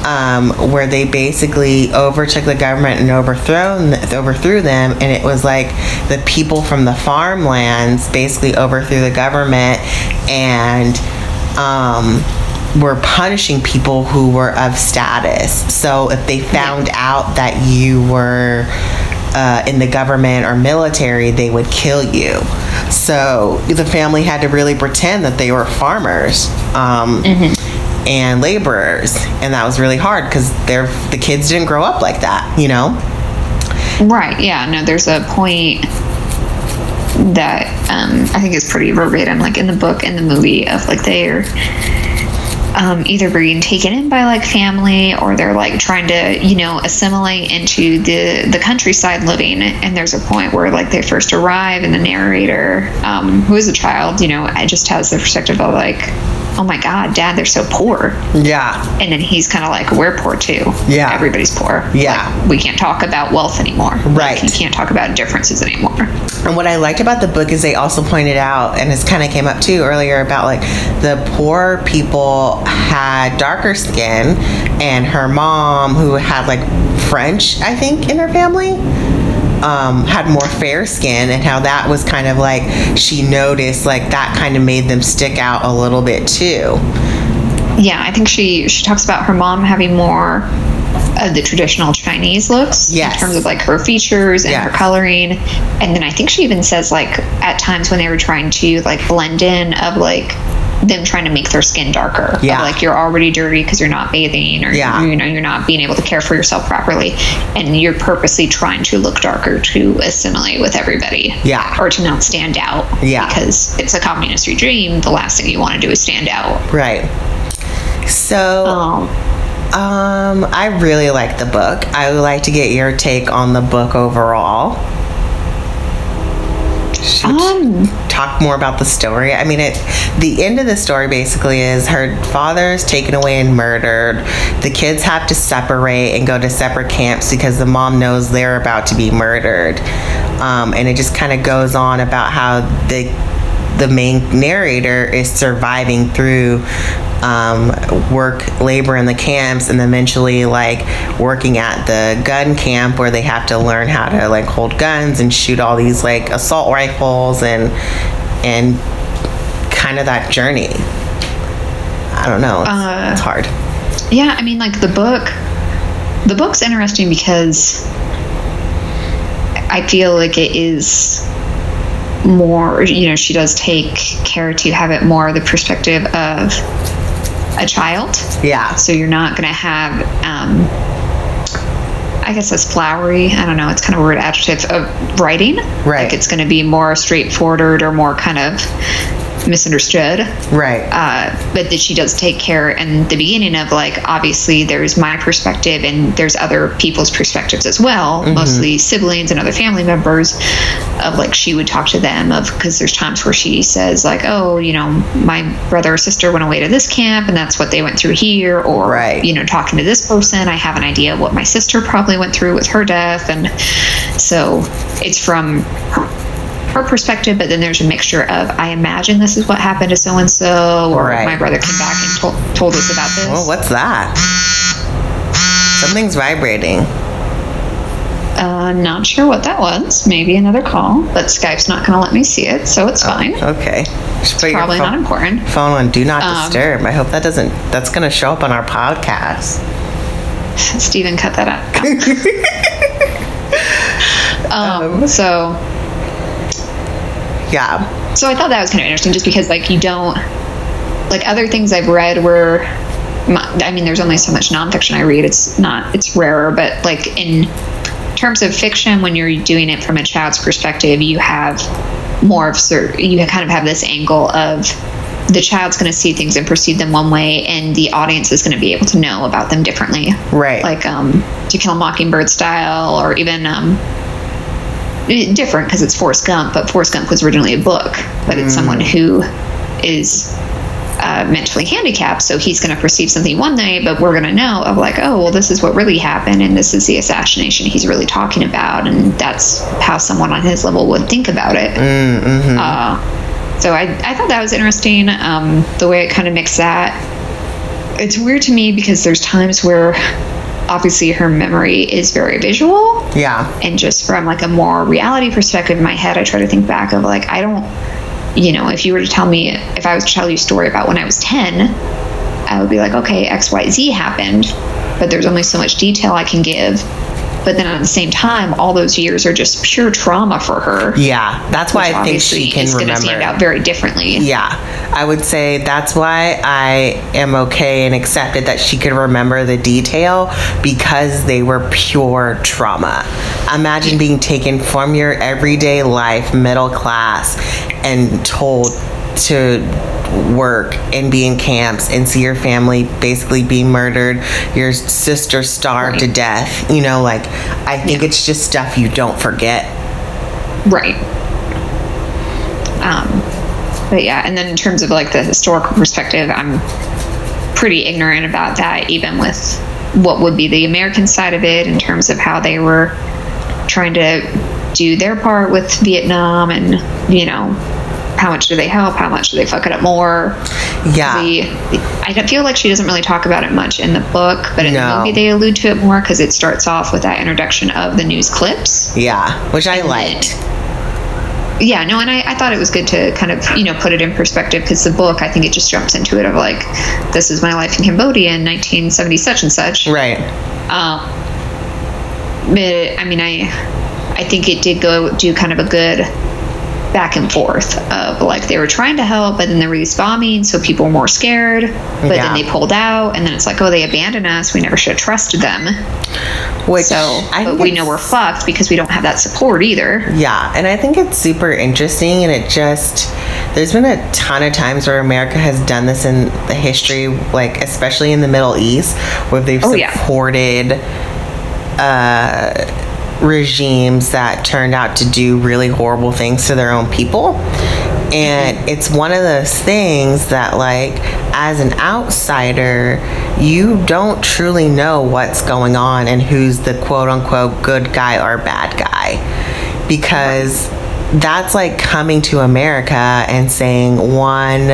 S1: um, where they basically overtook the government and overthrown overthrew them, and it was like the people from the farmlands basically overthrew the government and. Um, were punishing people who were of status. So if they found out that you were uh, in the government or military, they would kill you. So the family had to really pretend that they were farmers. Um, And laborers, and that was really hard because they're the kids didn't grow up like that, you know.
S2: Right. Yeah. No, there's a point that um, I think is pretty verbatim, like in the book and the movie, of like they're um, either being taken in by like family or they're like trying to, you know, assimilate into the the countryside living. And there's a point where like they first arrive, and the narrator, um, who is a child, you know, just has the perspective of like, oh my god, dad, they're so poor.
S1: Yeah,
S2: And then he's kind of like, we're poor too.
S1: Yeah.
S2: Everybody's poor.
S1: Yeah.
S2: Like, we can't talk about wealth anymore.
S1: Right.
S2: Like, you can't talk about differences anymore.
S1: And what I liked about the book is they also pointed out, and this kind of came up too earlier about like the poor people had darker skin, and her mom, who had like French, I think, in her family, um, had more fair skin, and how that was kind of like she noticed like that kind of made them stick out a little bit too.
S2: Yeah, I think she she talks about her mom having more of the traditional Chinese looks
S1: Yes.
S2: in terms of like her features and her coloring. And then I think she even says like at times when they were trying to like blend in of like them trying to make their skin darker.
S1: Yeah.
S2: like you're already dirty because you're not bathing or
S1: Yeah.
S2: you know you're not being able to care for yourself properly and you're purposely trying to look darker to assimilate with everybody.
S1: Yeah.
S2: Or to not stand out.
S1: Yeah.
S2: Because it's a communist regime. The last thing you want to do is stand out.
S1: Right. So.
S2: Um,
S1: Um, I really like the book. I would like to get your take on the book overall. Should
S2: um
S1: talk more about the story. I mean, it. The end of the story basically is her father is taken away and murdered. The kids have to separate and go to separate camps because the mom knows they're about to be murdered. Um, and it just kind of goes on about how the the main narrator is surviving through um, work labor in the camps and then eventually like working at the gun camp where they have to learn how to like hold guns and shoot all these like assault rifles and and kind of that journey. I don't know. It's,
S2: Uh,
S1: it's hard.
S2: Yeah, I mean, like the book, the book's interesting because I feel like it is more, you know, she does take care to have it more the perspective of a child.
S1: yeah
S2: So you're not going to have, um, I guess that's flowery. I don't know. It's kind of a weird adjective of writing.
S1: Right.
S2: Like it's going to be more straightforward or more kind of misunderstood.
S1: Right.
S2: Uh, but that she does take care in the beginning of like obviously there's my perspective and there's other people's perspectives as well mostly siblings and other family members of like she would talk to them of because there's times where she says like oh you know my brother or sister went away to this camp and that's what they went through here or
S1: Right.
S2: you know talking to this person i have an idea of what my sister probably went through with her death and so it's from her perspective, but then there's a mixture of I imagine this is what happened to so and so, or
S1: Right.
S2: my brother came back and told, told us about this.
S1: oh what's that something's vibrating
S2: Uh, not sure what that was. Maybe another call, but Skype's not going to let me see it, so it's fine.
S1: okay put
S2: Probably
S1: phone-
S2: not important.
S1: phone on do not
S2: Um,
S1: disturb i hope that doesn't that's gonna show up on our podcast
S2: Steven, cut that out. [LAUGHS] um, so,
S1: yeah
S2: so I thought that was kind of interesting, just because like you don't like other things I've read were. I mean, there's only so much nonfiction I read. It's not. It's rarer, but like in terms of fiction, when you're doing it from a child's perspective, you have more of you kind of have this angle of the child's going to see things and perceive them one way, and the audience is going to be able to know about them differently.
S1: Right.
S2: Like um, To Kill a Mockingbird style, or even um, different because it's Forrest Gump, but Forrest Gump was originally a book, but it's someone who is uh, mentally handicapped, so he's going to perceive something one way, but we're going to know of like, oh, well, this is what really happened, and this is the assassination he's really talking about, and that's how someone on his level would think about it.
S1: Mm-hmm.
S2: Uh, so I, I thought that was interesting, um, the way it kind of mixed that. It's weird to me because there's times where obviously her memory is very visual.
S1: Yeah.
S2: And just from like a more reality perspective in my head i try to think back of like i don't you know if you were to tell me if i was to tell you a story about when i was 10 i would be like okay xyz happened but there's only so much detail i can give but then at the same time, all those years are just pure trauma for her.
S1: Yeah, that's why I think she can
S2: is going to
S1: remember.
S2: stand out very differently.
S1: Yeah, I would say that's why I am okay and accepted that she could remember the detail because they were pure trauma. Imagine being taken from your everyday life, middle class, and told to work and be in camps and see your family basically be murdered, your sister starved to death. You know, like, I think
S2: Yeah.
S1: it's just stuff you don't forget.
S2: Right. Um, but yeah, and then in terms of like the historical perspective, I'm pretty ignorant about that, even with what would be the American side of it in terms of how they were trying to do their part with Vietnam and, you know, how much do they help? How much do they fuck it up more?
S1: Yeah.
S2: The, I don't feel like she doesn't really talk about it much in the book, but in
S1: No.
S2: the movie they allude to it more because it starts off with that introduction of the news clips.
S1: yeah, which I liked.
S2: Yeah, no, and I, I thought it was good to kind of, you know, put it in perspective because the book, I think it just jumps into it of like, this is my life in Cambodia in 1970 such and such.
S1: Right.
S2: Um, but, I mean, I, I think it did go do kind of a good back and forth of like they were trying to help, but then there were these bombings, so people were more scared. But
S1: Yeah.
S2: then they pulled out, and then it's like, oh, they abandoned us. We never should have trusted them.
S1: Which
S2: So,
S1: I
S2: but we know we're fucked because we don't have that support either.
S1: Yeah, and I think it's super interesting, and it just there's been a ton of times where America has done this in the history, like especially in the Middle East, where they've
S2: Oh, yeah.
S1: supported uh, regimes that turned out to do really horrible things to their own people. And it's one of those things that, like, as an outsider, you don't truly know what's going on and who's the quote unquote good guy or bad guy. Because that's like coming to America and saying one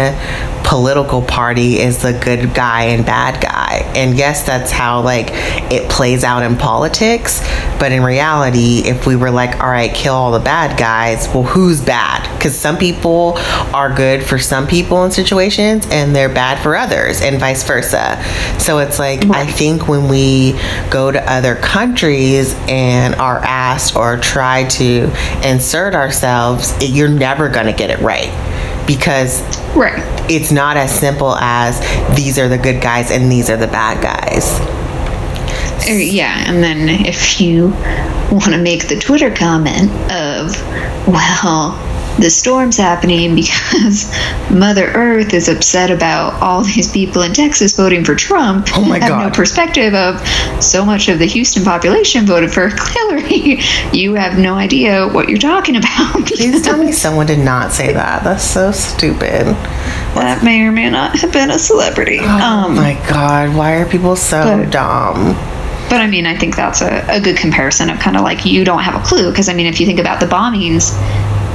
S1: political party is the good guy and bad guy. And yes, that's how like it plays out in politics, but in reality, if we were like, all right, kill all the bad guys, well, who's bad? Cuz some people are good for some people in situations and they're bad for others and vice versa. So it's like I think when we go to other countries and are asked or try to insert ourselves, it, you're never going to get it right because
S2: Right.
S1: it's not as simple as these are the good guys and these are the bad guys.
S2: Uh, yeah, and then if you want to make the Twitter comment of, well, the storm's happening because [LAUGHS] Mother Earth is upset about all these people in Texas voting for Trump.
S1: Oh my God!
S2: have no perspective of so much of the Houston population voted for [LAUGHS] Hillary. You have no idea what you're talking about.
S1: Please tell me [LAUGHS] someone did not say that. That's so stupid.
S2: that may or may not have been a celebrity.
S1: Oh
S2: um,
S1: my god, why are people so
S2: but-
S1: dumb?
S2: But I mean, I think that's a, a good comparison of kind of like you don't have a clue. Because I mean, if you think about the bombings,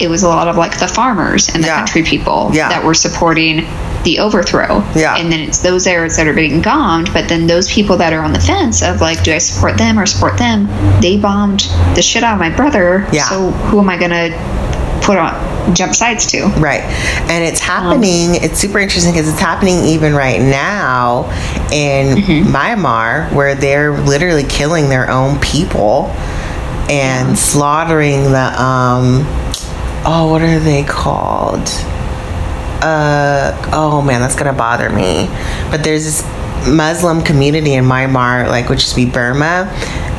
S2: it was a lot of like the farmers and the
S1: Yeah.
S2: country people
S1: Yeah.
S2: that were supporting the overthrow.
S1: Yeah.
S2: And then it's those areas that are being bombed. But then those people that are on the fence of like, do I support them or support them? They bombed the shit out of my brother.
S1: Yeah.
S2: So who am I going to put on jump sides to?
S1: Right. And it's happening, it's super interesting because it's happening even right now in Myanmar where they're literally killing their own people and slaughtering the um oh what are they called? Uh oh man, that's gonna bother me. But there's this Muslim community in Myanmar, like which is be Burma,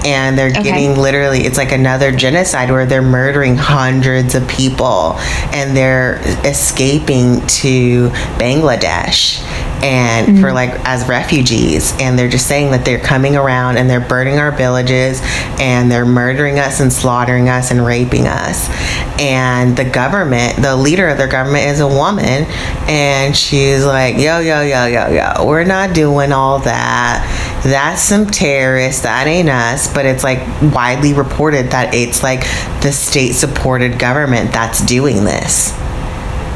S1: and they're
S2: Okay.
S1: getting literally it's like another genocide where they're murdering hundreds of people and they're escaping to Bangladesh and mm-hmm. for like as refugees and they're just saying that they're coming around and they're burning our villages and they're murdering us and slaughtering us and raping us. And the government the leader of their government is a woman and she's like yo yo yo yo yo we're not doing all that. That's some terrorists. That ain't us. But it's like widely reported that it's like the state supported government that's doing this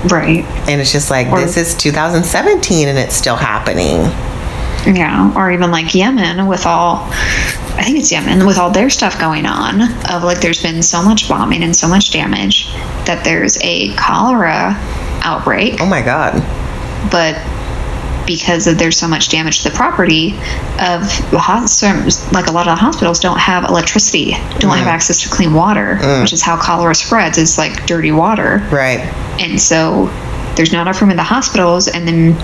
S2: Right.
S1: and it's just like
S2: Or-
S1: this is 2017 and it's still happening
S2: Yeah, or even like Yemen with all, I think it's Yemen with all their stuff going on. Of like, there's been so much bombing and so much damage that there's a cholera outbreak,
S1: oh my god
S2: but because of there's so much damage to the property of like a lot of the hospitals don't have electricity don't have mm. access to clean water mm. which is how cholera spreads is like dirty water.
S1: Right.
S2: and so there's not enough room in the hospitals and then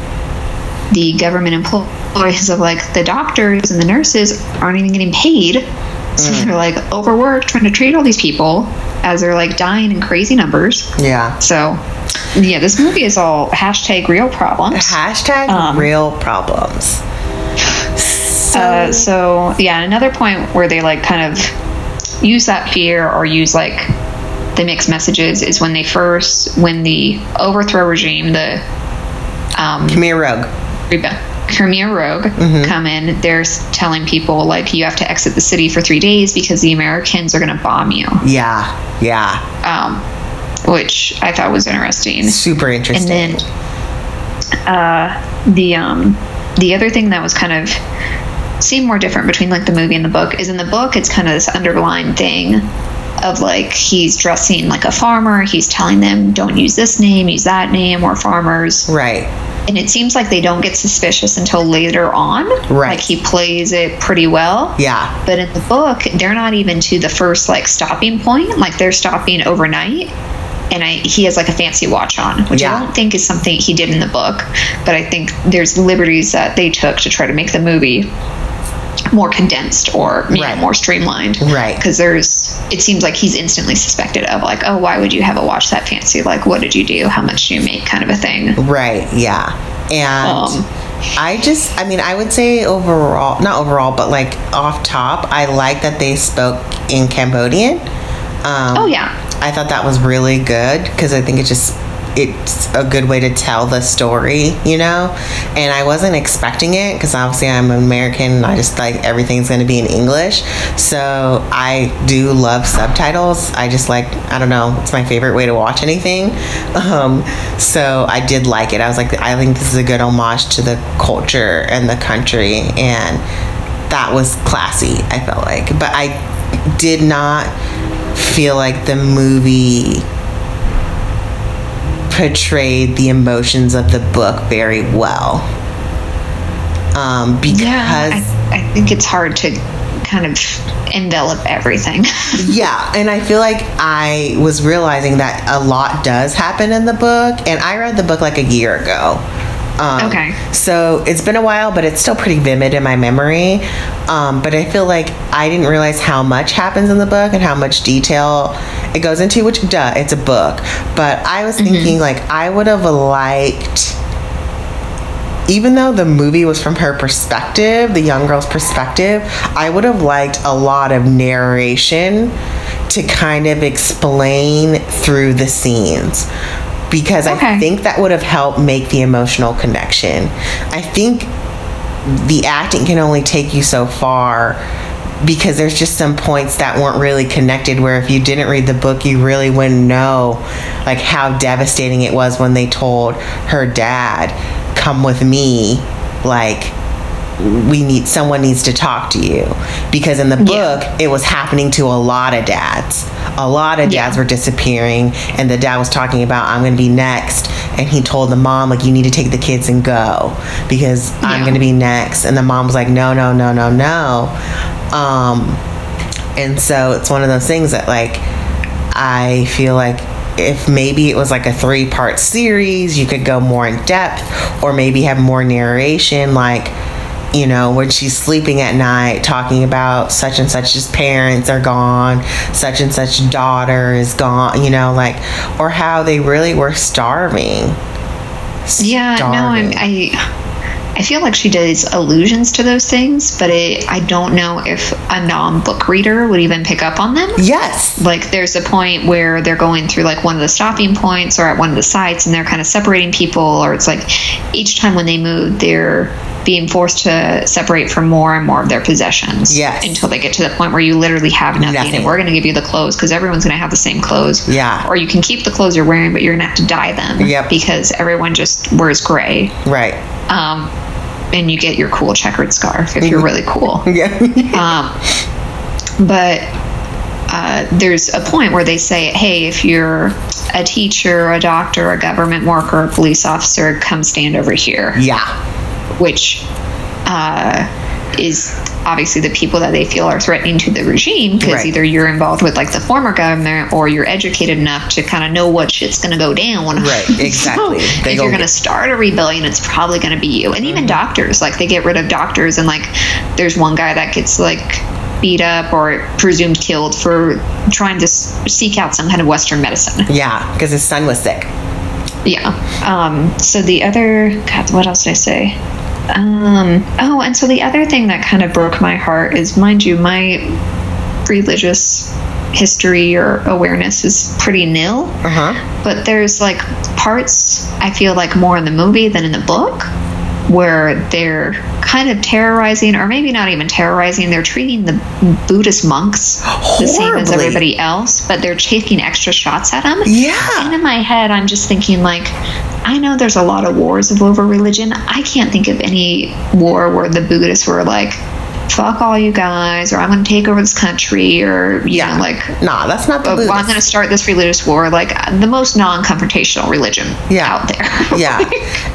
S2: the government employees of like the doctors and the nurses aren't even getting paid so they're like overworked trying to treat all these people as they're like dying in crazy numbers
S1: Yeah.
S2: so yeah this movie is all hashtag real problems
S1: Hashtag
S2: Um,
S1: real problems.
S2: Uh, so yeah, another point where they like kind of use that fear or use like the mixed messages is when they first when the overthrow regime, the um,
S1: Khmer Rogue.
S2: Rebe- Khmer Rogue come in, they're telling people like you have to exit the city for three days because the Americans are going to bomb you,
S1: Yeah. Yeah.
S2: um, which I thought was interesting.
S1: Super interesting.
S2: And then uh, the um, the other thing that was kind of seemed more different between like the movie and the book is in the book it's kind of this underlying thing of like he's dressing like a farmer he's telling them don't use this name use that name we're farmers
S1: right.
S2: and it seems like they don't get suspicious until later on
S1: Right.
S2: like he plays it pretty well
S1: Yeah.
S2: but in the book, they're not even to the first like stopping point. Like they're stopping overnight. And I, he has like a fancy watch on, which
S1: Yeah.
S2: I don't think is something he did in the book. But I think there's liberties that they took to try to make the movie more condensed or you know, more streamlined.
S1: Right.
S2: Because there's, it seems like he's instantly suspected of like, oh, why would you have a watch that fancy? Like, what did you do? How much do you make? Kind of a thing.
S1: Right. Yeah. And
S2: Um,
S1: I just, I mean, I would say overall, not overall, but like off top, I like that they spoke in Cambodian. Um,
S2: Oh yeah.
S1: I thought that was really good because I think it just it's a good way to tell the story, you know. And I wasn't expecting it because obviously I'm American. And I just like everything's going to be in English, so I do love subtitles. I just like I don't know, it's my favorite way to watch anything. [LAUGHS] Um, so I did like it. I was like, I think this is a good homage to the culture and the country, and that was classy. I felt like, but I did not feel like the movie portrayed the emotions of the book very well. Um, because
S2: Yeah. I, I think it's hard to kind of envelop everything. [LAUGHS]
S1: yeah, and I feel like I was realizing that a lot does happen in the book, and I read the book like a year ago. Um,
S2: Okay.
S1: So it's been a while, but it's still pretty vivid in my memory. Um, but I feel like I didn't realize how much happens in the book and how much detail it goes into, which, duh, it's a book. But I was thinking, like, I would have liked even though the movie was from her perspective, the young girl's perspective, I would have liked a lot of narration to kind of explain through the scenes. Because I think that would have helped make the emotional connection. I think the acting can only take you so far because there's just some points that weren't really connected where if you didn't read the book you really wouldn't know like how devastating it was when they told her dad come with me like we need someone needs to talk to you because in the book
S2: Yeah.
S1: it was happening to a lot of dads a lot of dads
S2: Yeah.
S1: were disappearing and the dad was talking about i'm going to be next and he told the mom like you need to take the kids and go because i'm going to be next and the mom was like no no no no no um and so it's one of those things that like i feel like if maybe it was like a three part series you could go more in depth or maybe have more narration like you know when she's sleeping at night talking about such and such's parents are gone such and such daughter is gone you know like or how they really were starving.
S2: Yeah, no, I'm, I I feel like she does allusions to those things, but it, I don't know if a non-book reader would even pick up on them.
S1: yes
S2: Like, there's a point where they're going through like one of the stopping points or at one of the sites, and they're kind of separating people, or it's like each time when they move, they're being forced to separate from more and more of their possessions.
S1: Yes.
S2: Until they get to the point where you literally have nothing,
S1: Nothing.
S2: and we're going to give you the clothes because everyone's going to have the same clothes.
S1: Yeah.
S2: Or you can keep the clothes you're wearing, but you're going to have to dye them.
S1: Yep.
S2: Because everyone just wears gray.
S1: right
S2: Um, and you get your cool checkered scarf if you're really cool. [LAUGHS]
S1: yeah [LAUGHS]
S2: Um, but uh, there's a point where they say, hey, if you're a teacher, a doctor, a government worker, a police officer, come stand over here.
S1: yeah
S2: which uh, is obviously the people that they feel are threatening to the regime because
S1: Right.
S2: either you're involved with like the former government or you're educated enough to kind of know what shit's going to go down.
S1: Right, [LAUGHS] exactly.
S2: So if you're going to start a rebellion, it's probably going to be you. And even
S1: Mm-hmm.
S2: doctors, like they get rid of doctors, and like there's one guy that gets like beat up or presumed killed for trying to s- seek out some kind of Western medicine.
S1: Yeah, because his son was sick.
S2: Yeah. Um, so the other, God, what else did I say? Um, oh, and so the other thing that kind of broke my heart is, mind you, my religious history or awareness is pretty nil.
S1: Uh huh.
S2: But there's like parts I feel like more in the movie than in the book where they're kind of terrorizing, or maybe not even terrorizing, they're treating the Buddhist monks the same as everybody else, but they're taking extra shots at them. Yeah. And
S1: Yeah.
S2: in my head, I'm just thinking, like, I know there's a lot of wars of over religion. I can't think of any war where the Buddhists were like, fuck all you guys, or I'm going to take over this country, or, you
S1: Yeah.
S2: know, like,
S1: Nah, that's not the
S2: well, I'm going to start this religious war, like the most non-confrontational religion
S1: Yeah.
S2: out there. [LAUGHS]
S1: yeah.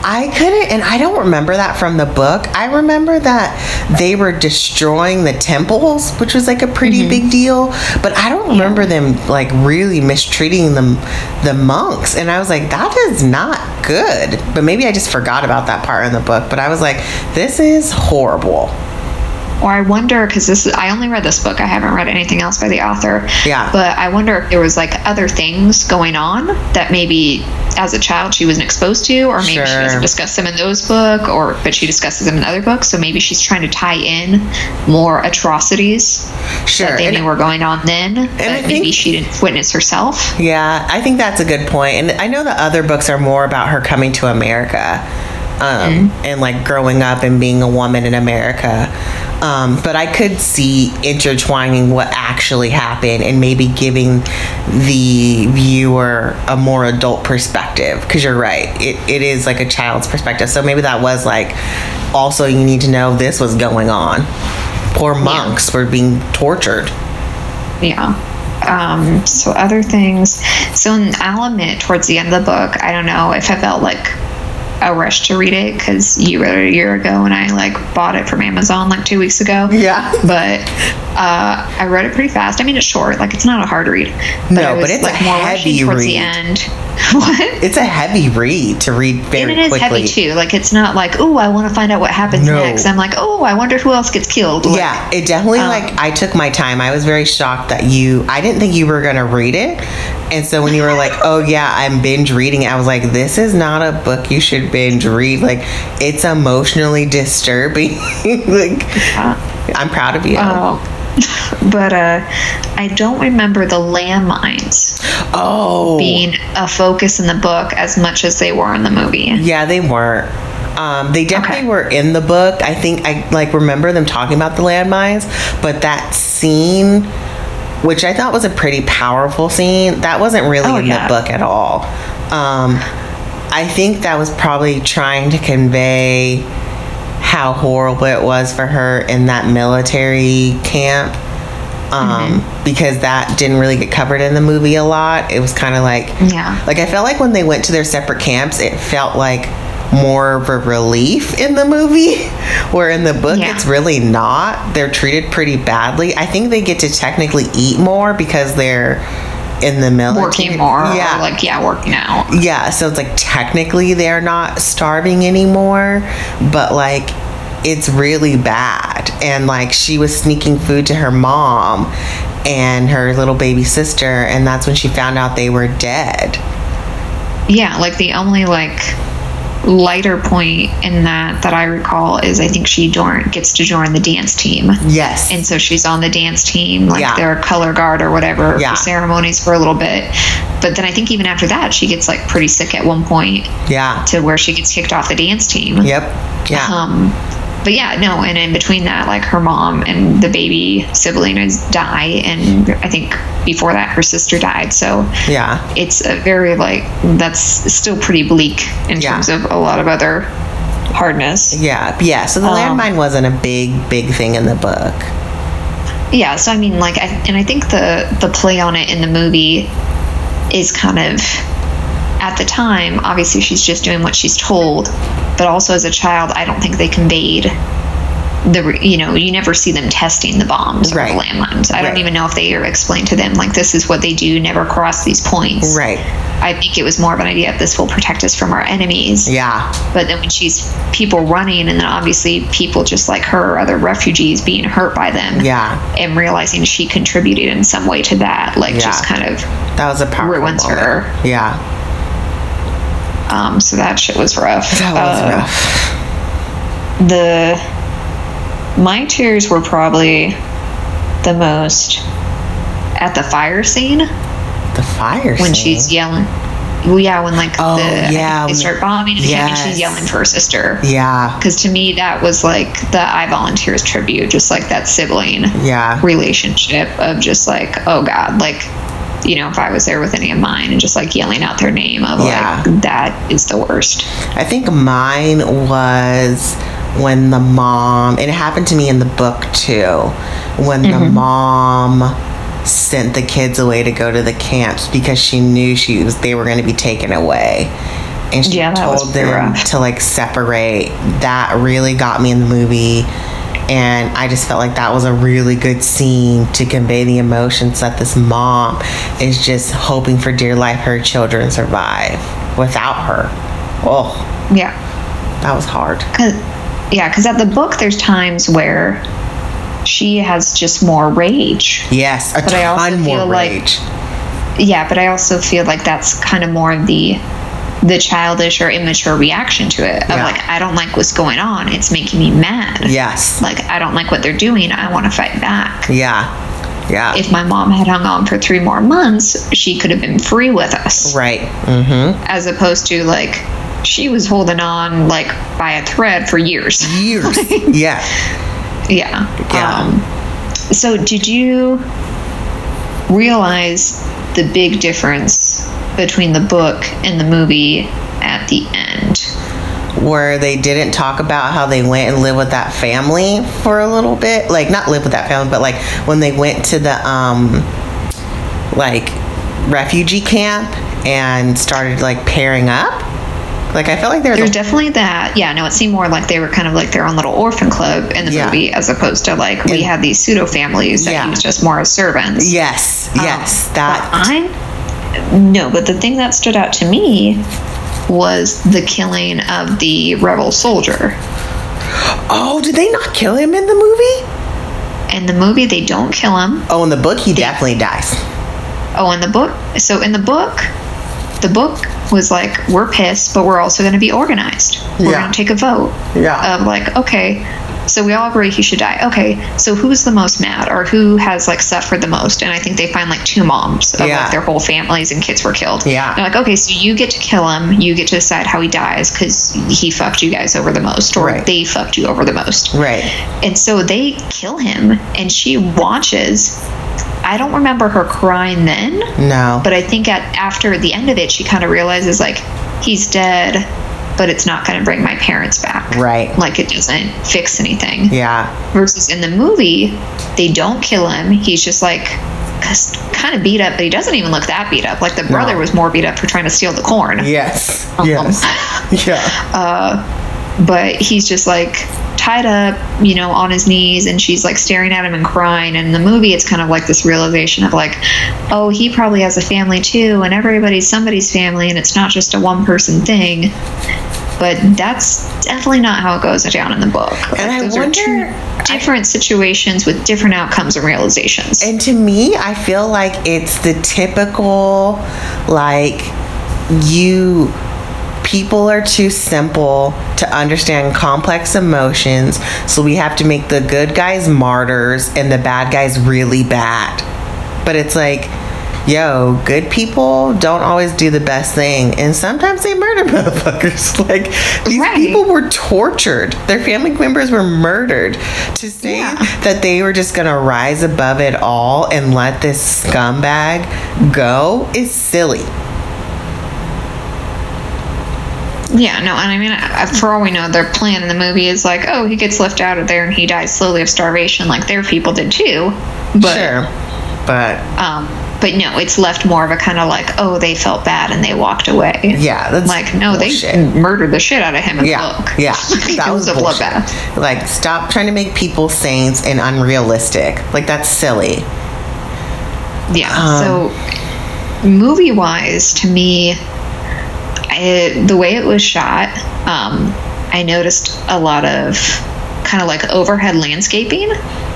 S1: I couldn't, and I don't remember that from the book. I remember that they were destroying the temples, which was like a pretty
S2: Mm-hmm.
S1: big deal. But I don't remember them like really mistreating them, the monks. And I was like, that is not good. But maybe I just forgot about that part in the book. But I was like, this is horrible.
S2: Or I wonder because this is, I only read this book. I haven't read anything else by the author.
S1: Yeah.
S2: But I wonder if there was like other things going on that maybe as a child she wasn't exposed to, or maybe she doesn't discuss them in those book, or but she discusses them in other books. So maybe she's trying to tie in more atrocities
S1: Sure.
S2: that they
S1: And-
S2: knew were going on then, but maybe
S1: think-
S2: she didn't witness herself.
S1: Yeah, I think that's a good point. And I know the other books are more about her coming to America um, and like growing up and being a woman in America. Um, but I could see intertwining what actually happened and maybe giving the viewer a more adult perspective. Because you're right, it, it is like a child's perspective. So maybe that was like also you need to know this was going on. Poor monks were being tortured.
S2: Yeah. Um, so other things. So in Alamut, towards the end of the book, I don't know if I felt like a rush to read it because you read it a year ago and I like bought it from Amazon like two weeks ago.
S1: Yeah.
S2: But uh, I read it pretty fast. I mean, it's short. Like it's not a hard read.
S1: No,
S2: I
S1: but it's a
S2: more rushing
S1: heavy
S2: towards
S1: read.
S2: the end. [LAUGHS] what?
S1: It's a heavy read to read very
S2: and it is
S1: quickly.
S2: heavy too. Like it's not like, oh, I want to find out what happens
S1: No.
S2: next. I'm like, oh, I wonder who else gets killed. Like,
S1: Yeah, it definitely
S2: Um,
S1: like I took my time. I was very shocked that you I didn't think you were going to read it. And so when you were like, "Oh yeah, I'm binge reading. I was like, "This is not a book you should binge read. Like it's emotionally disturbing." [LAUGHS] like I'm proud of you.
S2: Oh. [LAUGHS] But uh, I don't remember the landmines
S1: oh.
S2: being a focus in the book as much as they were in the movie.
S1: Yeah, they weren't. Um, they definitely
S2: Okay.
S1: were in the book. I think I like remember them talking about the landmines, but that scene, which I thought was a pretty powerful scene, that wasn't really
S2: Oh,
S1: in
S2: yeah.
S1: the book at all. Um, I think that was probably trying to convey how horrible it was for her in that military camp. Um,
S2: Mm-hmm.
S1: because that didn't really get covered in the movie a lot. It was kind of like
S2: Yeah.
S1: like I felt like when they went to their separate camps, it felt like more of a relief in the movie, where in the book
S2: Yeah.
S1: it's really not. They're treated pretty badly. I think they get to technically eat more because they're in the military.
S2: Working more,
S1: yeah,
S2: like yeah, working out.
S1: yeah. So it's like technically they're not starving anymore, but like it's really bad. And like she was sneaking food to her mom and her little baby sister, and that's when she found out they were dead.
S2: Yeah, like the only like lighter point in that that I recall is I think she join, gets to join the dance team.
S1: Yes.
S2: And so she's on the dance team, like
S1: Yeah.
S2: their color guard or whatever
S1: Yeah.
S2: for ceremonies for a little bit. But then I think even after that, she gets like pretty sick at one point
S1: yeah.
S2: to where she gets kicked off the dance team.
S1: Yep. Yeah.
S2: Um, but yeah, no, and in between that, like her mom and the baby sibling is die, and I think before that her sister died. So
S1: yeah.
S2: it's a very like that's still pretty bleak in
S1: Yeah.
S2: terms of a lot of other hardness.
S1: Yeah. Yeah. So the
S2: Um,
S1: landmine wasn't a big, big thing in the book.
S2: Yeah, so I mean, like, I, and I think the the play on it in the movie is kind of at the time. Obviously, she's just doing what she's told, but also as a child, I don't think they conveyed the you know you never see them testing the bombs
S1: Right.
S2: or the landmines. I
S1: Right.
S2: don't even know if they ever explain to them like this is what they do. Never cross these points.
S1: Right.
S2: I think it was more of an idea of this will protect us from our enemies.
S1: Yeah.
S2: But then when she's people running, and then obviously people just like her, or other refugees being hurt by them,
S1: Yeah.
S2: and realizing she contributed in some way to that, like
S1: Yeah.
S2: just kind of
S1: That was a powerful
S2: ruins
S1: moment.
S2: her.
S1: Yeah.
S2: Um, so that shit was rough.
S1: That was
S2: Uh,
S1: rough.
S2: The my tears were probably the most at the fire scene
S1: The fire
S2: when
S1: scene.
S2: she's yelling. Well, yeah, when like
S1: Oh,
S2: the
S1: yeah,
S2: they start bombing and she's yelling for her sister.
S1: Yeah.
S2: Because to me, that was like the I Volunteers tribute, just like that sibling
S1: Yeah.
S2: relationship of just like, oh God, like, you know, if I was there with any of mine and just like yelling out their name of
S1: Yeah.
S2: like, that is the worst.
S1: I think mine was when the mom, and it happened to me in the book too, when the
S2: Mm-hmm.
S1: mom sent the kids away to go to the camps because she knew she was they were going to be taken away. And she
S2: Yeah,
S1: told them
S2: rough.
S1: to like separate. That really got me in the movie. And I just felt like that was a really good scene to convey the emotions that this mom is just hoping for dear life her children survive without her. Oh,
S2: Yeah.
S1: that was hard.
S2: Cause, yeah, because at the book, there's times where she has just more rage.
S1: Yes, a
S2: But
S1: ton more
S2: feel like-
S1: rage.
S2: Yeah, but I also feel like that's kind of more of the the childish or immature reaction to it of
S1: Yeah.
S2: like I don't like what's going on. It's making me mad.
S1: yes.
S2: Like I don't like what they're doing. I want to fight back.
S1: Yeah. Yeah.
S2: If my mom had hung on for three more months, she could have been free with us.
S1: right. Mm-hmm.
S2: As opposed to like she was holding on like by a thread for years.
S1: Years. [LAUGHS] yeah.
S2: Yeah.
S1: Yeah.
S2: Um, so, did you realize the big difference between the book and the movie at the end?
S1: Where they didn't talk about how they went and lived with that family for a little bit. Like not live with that family, but like when they went to the um like refugee camp and started like pairing up. Like I felt like there was
S2: There's
S1: a,
S2: definitely that. Yeah, no, it seemed more like they were kind of like their own little orphan club in the
S1: Yeah.
S2: movie, as opposed to like we
S1: And-
S2: had these pseudo families that
S1: Yeah.
S2: used us more as servants.
S1: yes, yes,
S2: Um,
S1: that
S2: I no, but the thing that stood out to me was the killing of the rebel soldier.
S1: Oh, did they not kill him in the movie?
S2: In the movie, they don't kill him.
S1: Oh, in the book he definitely dies.
S2: Oh, in the book. So in the book, the book was like, we're pissed, but we're also going to be organized. We're
S1: Yeah.
S2: going to take a vote.
S1: Yeah.
S2: Of like, okay, so we all agree he should die. Okay, so who's the most mad, or who has like suffered the most? And I think they find like two moms of
S1: Yeah.
S2: like their whole families and kids were killed.
S1: Yeah.
S2: They're like, okay, so you get to kill him. You get to decide how he dies because he fucked you guys over the most, or
S1: Right.
S2: they fucked you over the most.
S1: Right.
S2: And so they kill him, and she watches. I don't remember her crying then,
S1: No.
S2: but I think at after the end of it, she kind of realizes like he's dead, but it's not going to bring my parents back.
S1: Right.
S2: Like it doesn't fix anything.
S1: yeah.
S2: Versus in the movie, they don't kill him. He's just like kind of beat up, but he doesn't even look that beat up. Like the brother
S1: No.
S2: was more beat up for trying to steal the corn.
S1: Yes.
S2: Um,
S1: Yes. [LAUGHS] Yeah.
S2: but he's just like tied up, you know, on his knees, and she's like staring at him and crying. And in the movie, it's kind of like this realization of like, oh, he probably has a family too, and everybody's somebody's family, and it's not just a one person thing. But that's definitely not how it goes down in the book.
S1: And I
S2: those are two
S1: wonder-
S2: different situations with different outcomes and realizations.
S1: And to me, I feel like it's the typical, like, you. People are too simple to understand complex emotions, so we have to make the good guys martyrs and the bad guys really bad. But it's like, yo, good people don't always do the best thing, and sometimes they murder [LAUGHS] motherfuckers. [LAUGHS] Like, these
S2: Right.
S1: people were tortured, their family members were murdered. To say
S2: Yeah.
S1: that they were just gonna rise above it all and let this scumbag go is silly.
S2: Yeah, no, and I mean, for all we know, their plan in the movie is like, oh, he gets left out of there and he dies slowly of starvation, like their people did too. But
S1: sure. But
S2: um, but no, it's left more of a kind of like, oh, they felt bad and they walked away.
S1: Yeah, that's
S2: like no,
S1: bullshit.
S2: they murdered the shit out of him in
S1: Yeah,
S2: the book.
S1: yeah, [LAUGHS] that was
S2: was, a bloodbath.
S1: Like, stop trying to make people saints and unrealistic. Like, that's silly.
S2: Yeah.
S1: Um,
S2: so, movie wise, to me, I, the way it was shot, um, I noticed a lot of kind of like overhead landscaping,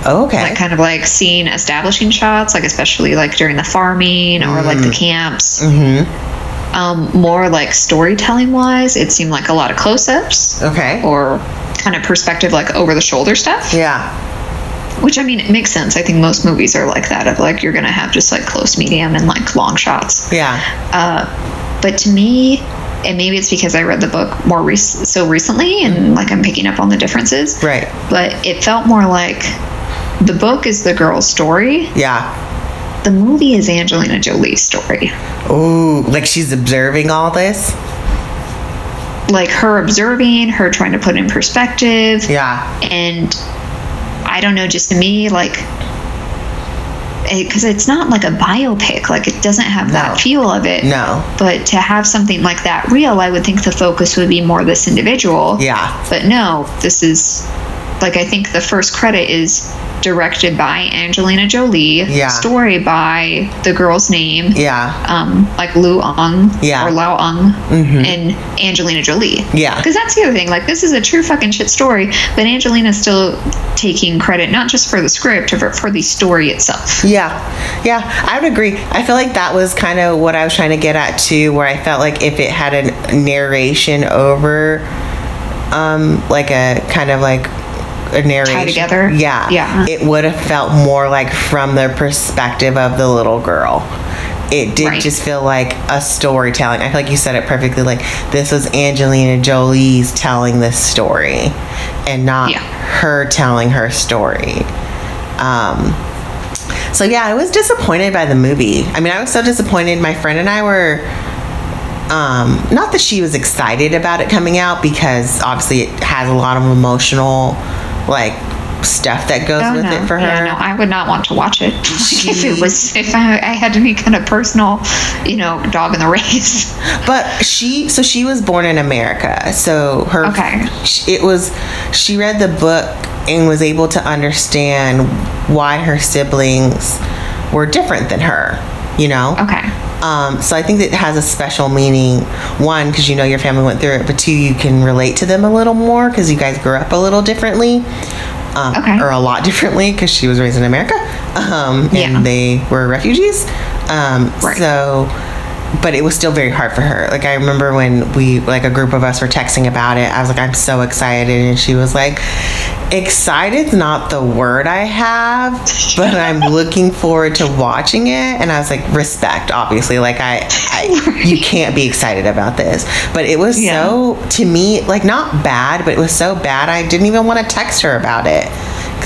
S1: Okay.
S2: like kind of like scene establishing shots, like especially like during the farming or like
S1: Mm.
S2: the camps.
S1: mm-hmm.
S2: Um, more like storytelling wise, it seemed like a lot of close ups
S1: Okay.
S2: or kind of perspective, like over the shoulder stuff.
S1: yeah.
S2: Which I mean, it makes sense. I think most movies are like that of like you're gonna have just like close, medium, and like long shots.
S1: Yeah.
S2: Uh, but to me, and maybe it's because I read the book more rec- so recently, and mm-hmm. like I'm picking up on the differences.
S1: Right.
S2: But it felt more like the book is the girl's story.
S1: Yeah.
S2: The movie is Angelina Jolie's story.
S1: Ooh, like she's observing all this.
S2: Like her observing, her trying to put in perspective,
S1: Yeah.
S2: and I don't know, just to me, like, because it's not like a biopic, like it doesn't have
S1: No.
S2: that feel of it.
S1: No.
S2: But to have something like that real, I would think the focus would be more this individual.
S1: Yeah.
S2: But no, this is like I think the first credit is directed by Angelina Jolie.
S1: Yeah.
S2: Story by the girl's name.
S1: Yeah.
S2: Um, like Lu Ong
S1: Yeah.
S2: or Lao Ong
S1: Mhm.
S2: and Angelina Jolie.
S1: Yeah.
S2: Because that's the other thing. Like this is a true fucking shit story, but Angelina's still taking credit not just for the script, but for the story itself.
S1: Yeah, yeah, I would agree. I feel like that was kind of what I was trying to get at too, where I felt like if it had a narration over, um, like a kind of like a narration
S2: together?
S1: yeah,
S2: Yeah.
S1: it would have felt more like from the perspective of the little girl. It did
S2: Right.
S1: just feel like a storytelling. I feel like you said it perfectly. Like this was Angelina Jolie's telling this story, and not
S2: Yeah.
S1: her telling her story. Um, so yeah, I was disappointed by the movie. I mean, I was so disappointed. My friend and I were um, not that she was excited about it coming out because obviously it has a lot of emotional like stuff that goes
S2: Oh,
S1: with
S2: no.
S1: it for her.
S2: Yeah, no, I would not want to watch it. [LAUGHS] Like, if it was, if I, I had any kind of personal, you know, dog in the [LAUGHS] race.
S1: But she, so she was born in America. So her,
S2: Okay.
S1: it was, she read the book and was able to understand why her siblings were different than her, you know?
S2: Okay.
S1: Um, so I think that it has a special meaning. One, because you know your family went through it, but two, you can relate to them a little more because you guys grew up a little differently, um,
S2: Okay.
S1: or a lot differently because she was raised in America, um,
S2: Yeah.
S1: and they were refugees. Um,
S2: Right.
S1: So, but it was still very hard for her. Like I remember when we, like a group of us, were texting about it. I was like, I'm so excited, and she was like, excited's not the word I have, but I'm looking forward to watching it. And I was like, respect, obviously. Like I, I you [LAUGHS] can't be excited about this. But it was
S2: Yeah.
S1: so to me, like not bad, but it was so bad I didn't even want to text her about it.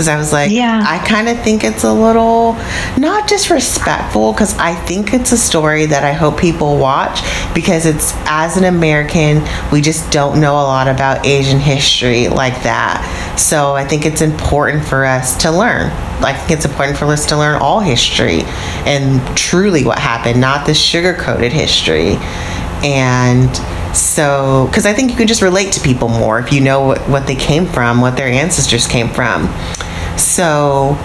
S1: Because I was like,
S2: Yeah.
S1: I kind of think it's a little not disrespectful, because I think it's a story that I hope people watch because it's as an American, we just don't know a lot about Asian history like that. So I think it's important for us to learn. I think it's important for us to learn all history and truly what happened, not the sugar coated history. And so, because I think you can just relate to people more if you know what, what they came from, what their ancestors came from. So,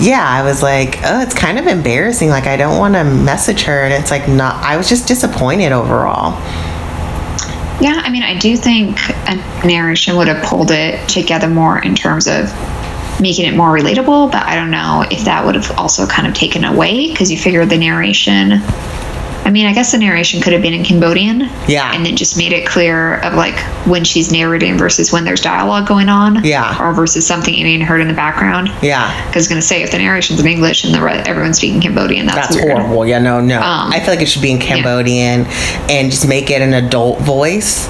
S1: yeah, I was like, oh, it's kind of embarrassing. Like, I don't want to message her. And it's like, not, I was just disappointed overall.
S2: Yeah, I mean, I do think a narration would have pulled it together more in terms of making it more relatable, but I don't know if that would have also kind of taken away because you figure the narration. I mean, I guess the narration could have been in Cambodian.
S1: Yeah.
S2: And it just made it clear of like when she's narrating versus when there's dialogue going on.
S1: Yeah.
S2: Or versus something you being heard in the background.
S1: Yeah.
S2: Because going to say, if the narration's in English and the re- everyone's speaking Cambodian, that's,
S1: That's horrible. Yeah, no, no.
S2: Um,
S1: I feel like it should be in Cambodian and just make it an adult voice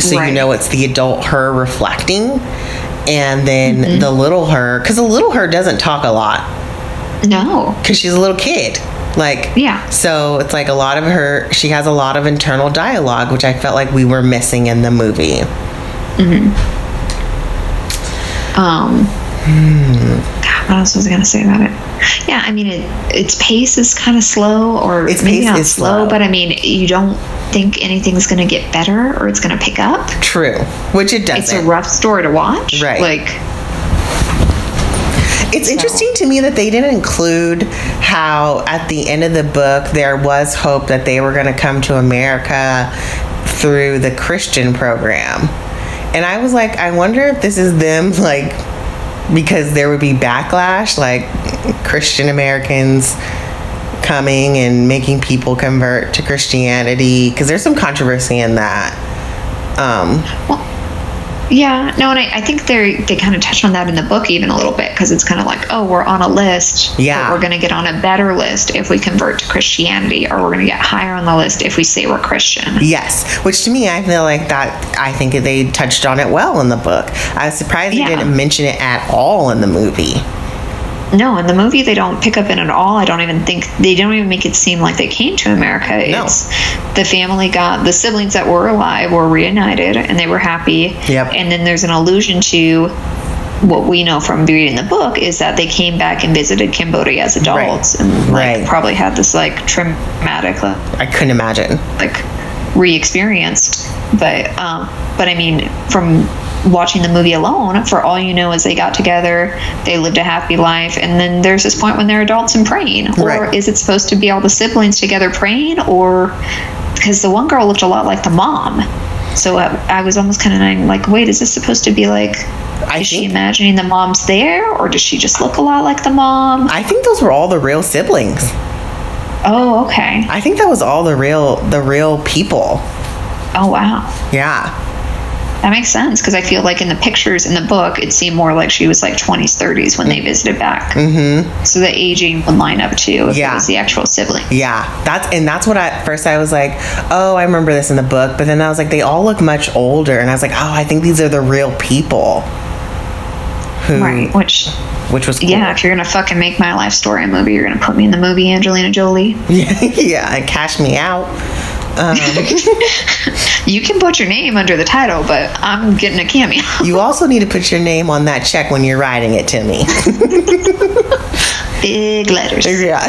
S1: so you know it's the adult her reflecting. And then
S2: Mm-hmm.
S1: the little her, because the little her doesn't talk a lot
S2: No.
S1: because she's a little kid. Like,
S2: Yeah.
S1: So it's like a lot of her, she has a lot of internal dialogue, which I felt like we were missing in the movie.
S2: Um, what else was I going to say about it? Yeah, I mean, it, its pace is kind of slow, or
S1: Its
S2: maybe
S1: pace
S2: not
S1: is
S2: slow,
S1: slow.
S2: but I mean, you don't think anything's going to get better or it's going to pick up.
S1: True, which it doesn't.
S2: It's a rough story to watch.
S1: Right.
S2: Like,
S1: It's interesting to me that they didn't include how at the end of the book there was hope that they were going to come to America through the Christian program. And I was like, I wonder if this is them [LAUGHS] like because there would be backlash like Christian Americans coming and making people convert to Christianity because there's some controversy in that. Um,
S2: well, yeah, no, and I, I think they they kind of touch on that in the book even a little bit because it's kind of like, oh, we're on a list,
S1: Yeah.
S2: but we're going to get on a better list if we convert to Christianity, or we're going to get higher on the list if we say we're Christian.
S1: Yes, which to me, I feel like that. I think they touched on it well in the book. I was surprised
S2: Yeah.
S1: they didn't mention it at all in the movie.
S2: No, in the movie they don't pick up in at all. I don't even think they don't even make it seem like they came to America.
S1: No.
S2: It's the family got the siblings that were alive were reunited and they were happy.
S1: Yep.
S2: And then there's an allusion to what we know from reading the book is that they came back and visited Cambodia as adults and like
S1: Right.
S2: probably had this like traumatic like,
S1: I couldn't imagine.
S2: like re-experienced but um but i mean from watching the movie alone for all you know is they got together they lived a happy life and then there's this point when they're adults and praying or
S1: Right.
S2: is it supposed to be all the siblings together praying or because the one girl looked a lot like the mom so i, I was almost kind of like wait is this supposed to be like
S1: I
S2: is she imagining the mom's there or does she just look a lot like the mom
S1: I think those were all the real siblings.
S2: oh okay
S1: I think that was all the real the real people.
S2: oh wow
S1: Yeah.
S2: That makes sense because I feel like in the pictures in the book, it seemed more like she was like 20s, 30s when they visited back. Mm-hmm. So the aging would line up too if
S1: Yeah.
S2: it was the actual sibling.
S1: Yeah, that's and that's what I at first I was like, oh, I remember this in the book, but then I was like, they all look much older, and I was like, oh, I think these are the real people. Who,
S2: Right. Which,
S1: Which was cool.
S2: yeah, if you're going to fucking make my life story a movie, you're going to put me in the movie Angelina Jolie. [LAUGHS]
S1: yeah, and cash me out. Um, [LAUGHS]
S2: You can put your name under the title, but I'm getting a cameo.
S1: you also need to put your name on that check when you're writing it to me. [LAUGHS]
S2: Big letters.
S1: yeah,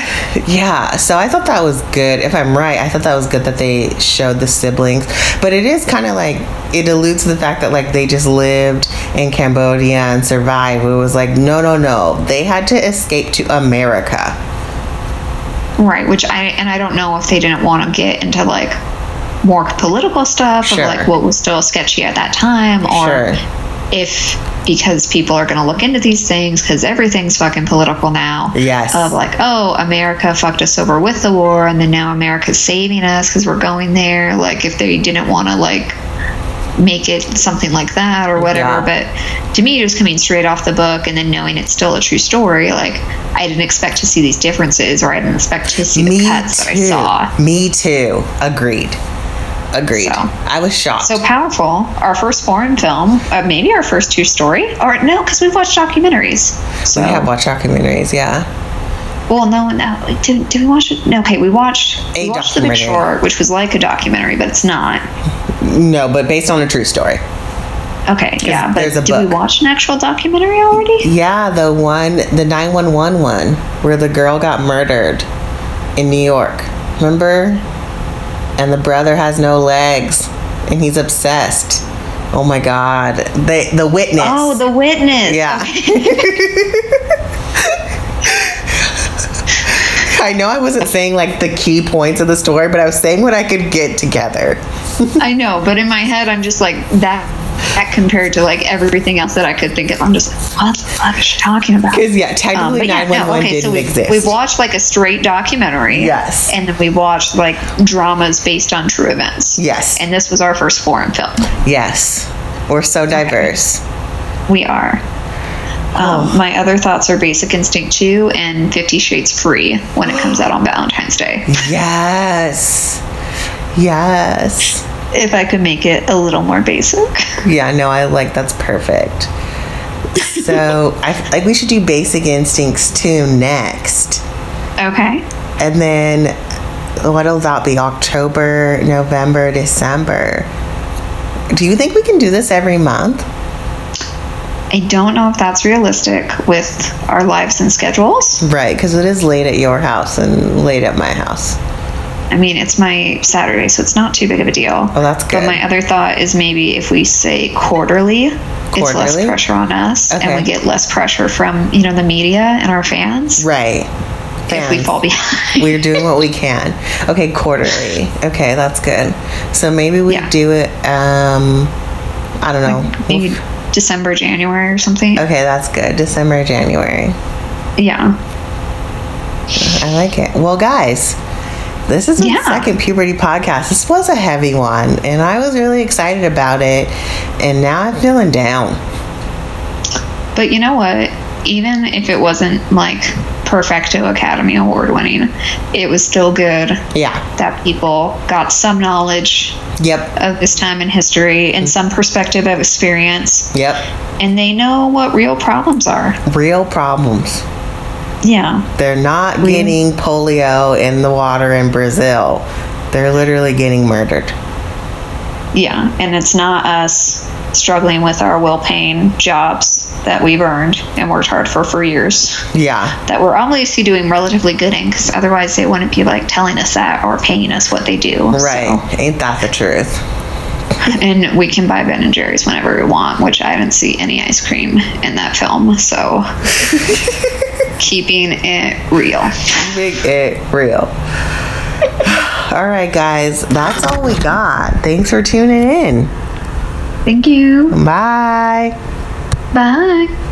S1: yeah. So I thought that was good. If I'm right, I thought that was good that they showed the siblings. But it is kind of like it alludes to the fact that like they just lived in Cambodia and survived. It was like no, no, no. They had to escape to America.
S2: Right, which I and I don't know if they didn't want to get into like more political stuff
S1: Sure.
S2: of like what was still sketchy at that time or
S1: Sure.
S2: if because people are going to look into these things because everything's fucking political now.
S1: Yes.
S2: Of like, oh, America fucked us over with the war, and then now America's saving us because we're going there. Like, if they didn't want to like make it something like that or whatever.
S1: Yeah.
S2: But to me, just coming straight off the book and then knowing it's still a true story, like I didn't expect to see these differences or I didn't expect to see the
S1: Me
S2: cuts that I
S1: too.
S2: saw.
S1: Me too. Agreed. Agreed.
S2: So-
S1: I was shocked.
S2: So powerful. Our first foreign film, uh, maybe our first true story, or no, because we've watched documentaries. So
S1: we have watched documentaries. Yeah.
S2: Well, no, no. Did, did we watch it? No, okay, we watched,
S1: A
S2: we watched The Big. Short, which was like a documentary, but it's not.
S1: No, but based on a true story.
S2: Okay, yeah. But
S1: there's a
S2: did we
S1: book.
S2: watch an actual documentary already?
S1: Yeah, the one, the 911 one, where the girl got murdered in New York. Remember? And the brother has no legs, and he's obsessed. Oh my God. The, the witness.
S2: Oh, The Witness.
S1: Yeah. [LAUGHS] I know I wasn't saying like the key points of the story, but I was saying what I could get together. [LAUGHS]
S2: I know, but in my head, I'm just like that. That compared to like everything else that I could think of, I'm just like, what the fuck is she talking about?
S1: Because, yeah,
S2: Um,
S1: technically
S2: yeah,
S1: 911
S2: no, okay,
S1: didn't
S2: so we,
S1: exist.
S2: We've watched like a straight documentary.
S1: Yes.
S2: And then we watched like dramas based on true events.
S1: Yes.
S2: And this was our first foreign film.
S1: yes. We're so diverse.
S2: We are. Um, My other thoughts are Basic Instinct 2 and Fifty Shades Freed when it comes out on Valentine's Day.
S1: Yes. Yes.
S2: If I could make it a little more basic.
S1: Yeah, no, I like that's perfect. So [LAUGHS] I like we should do Basic Instincts 2 next.
S2: Okay.
S1: And then what'll that be? October, November, December. Do you think we can do this every month?
S2: I don't know if that's realistic with our lives and schedules.
S1: Right, because it is late at your house and late at my house.
S2: I mean, it's my Saturday, so it's not too big of a deal.
S1: Oh, that's good.
S2: But my other thought is maybe if we say quarterly, it's less pressure on us,
S1: Okay.
S2: and we get less pressure from you know the media and our fans.
S1: Right.
S2: If we fall behind.
S1: We're doing what we [LAUGHS] can. Okay, quarterly. Okay, that's good. So maybe we
S2: Yeah.
S1: do it. Um, I don't know.
S2: maybe December, January, or something.
S1: Okay, that's good. December, January.
S2: Yeah.
S1: I like it. Well, guys, this is the
S2: Yeah.
S1: second puberty podcast. This was a heavy one, and I was really excited about it. And now I'm feeling down.
S2: But you know what? Even if it wasn't like Perfecto Academy Award winning, it was still good
S1: Yeah.
S2: that people got some knowledge
S1: Yep.
S2: of this time in history and mm. some perspective of experience,
S1: Yep.
S2: and they know what real problems are.
S1: Real problems.
S2: Yeah.
S1: They're not
S2: Real-
S1: getting polio in the water in Brazil. They're literally getting murdered.
S2: Yeah. And it's not us struggling with our well paying jobs that we've earned and worked hard for for years
S1: Yeah.
S2: that we're obviously doing relatively good in because otherwise they wouldn't be like telling us that or paying us what they do.
S1: Right. Ain't that the truth?
S2: And we can buy Ben and Jerry's whenever we want, which I didn't see any ice cream in that film. So [LAUGHS] keeping it real.
S1: Make it real. [SIGHS] all right, guys. That's all we got. Thanks for tuning in.
S2: Thank you.
S1: Bye.
S2: Bye.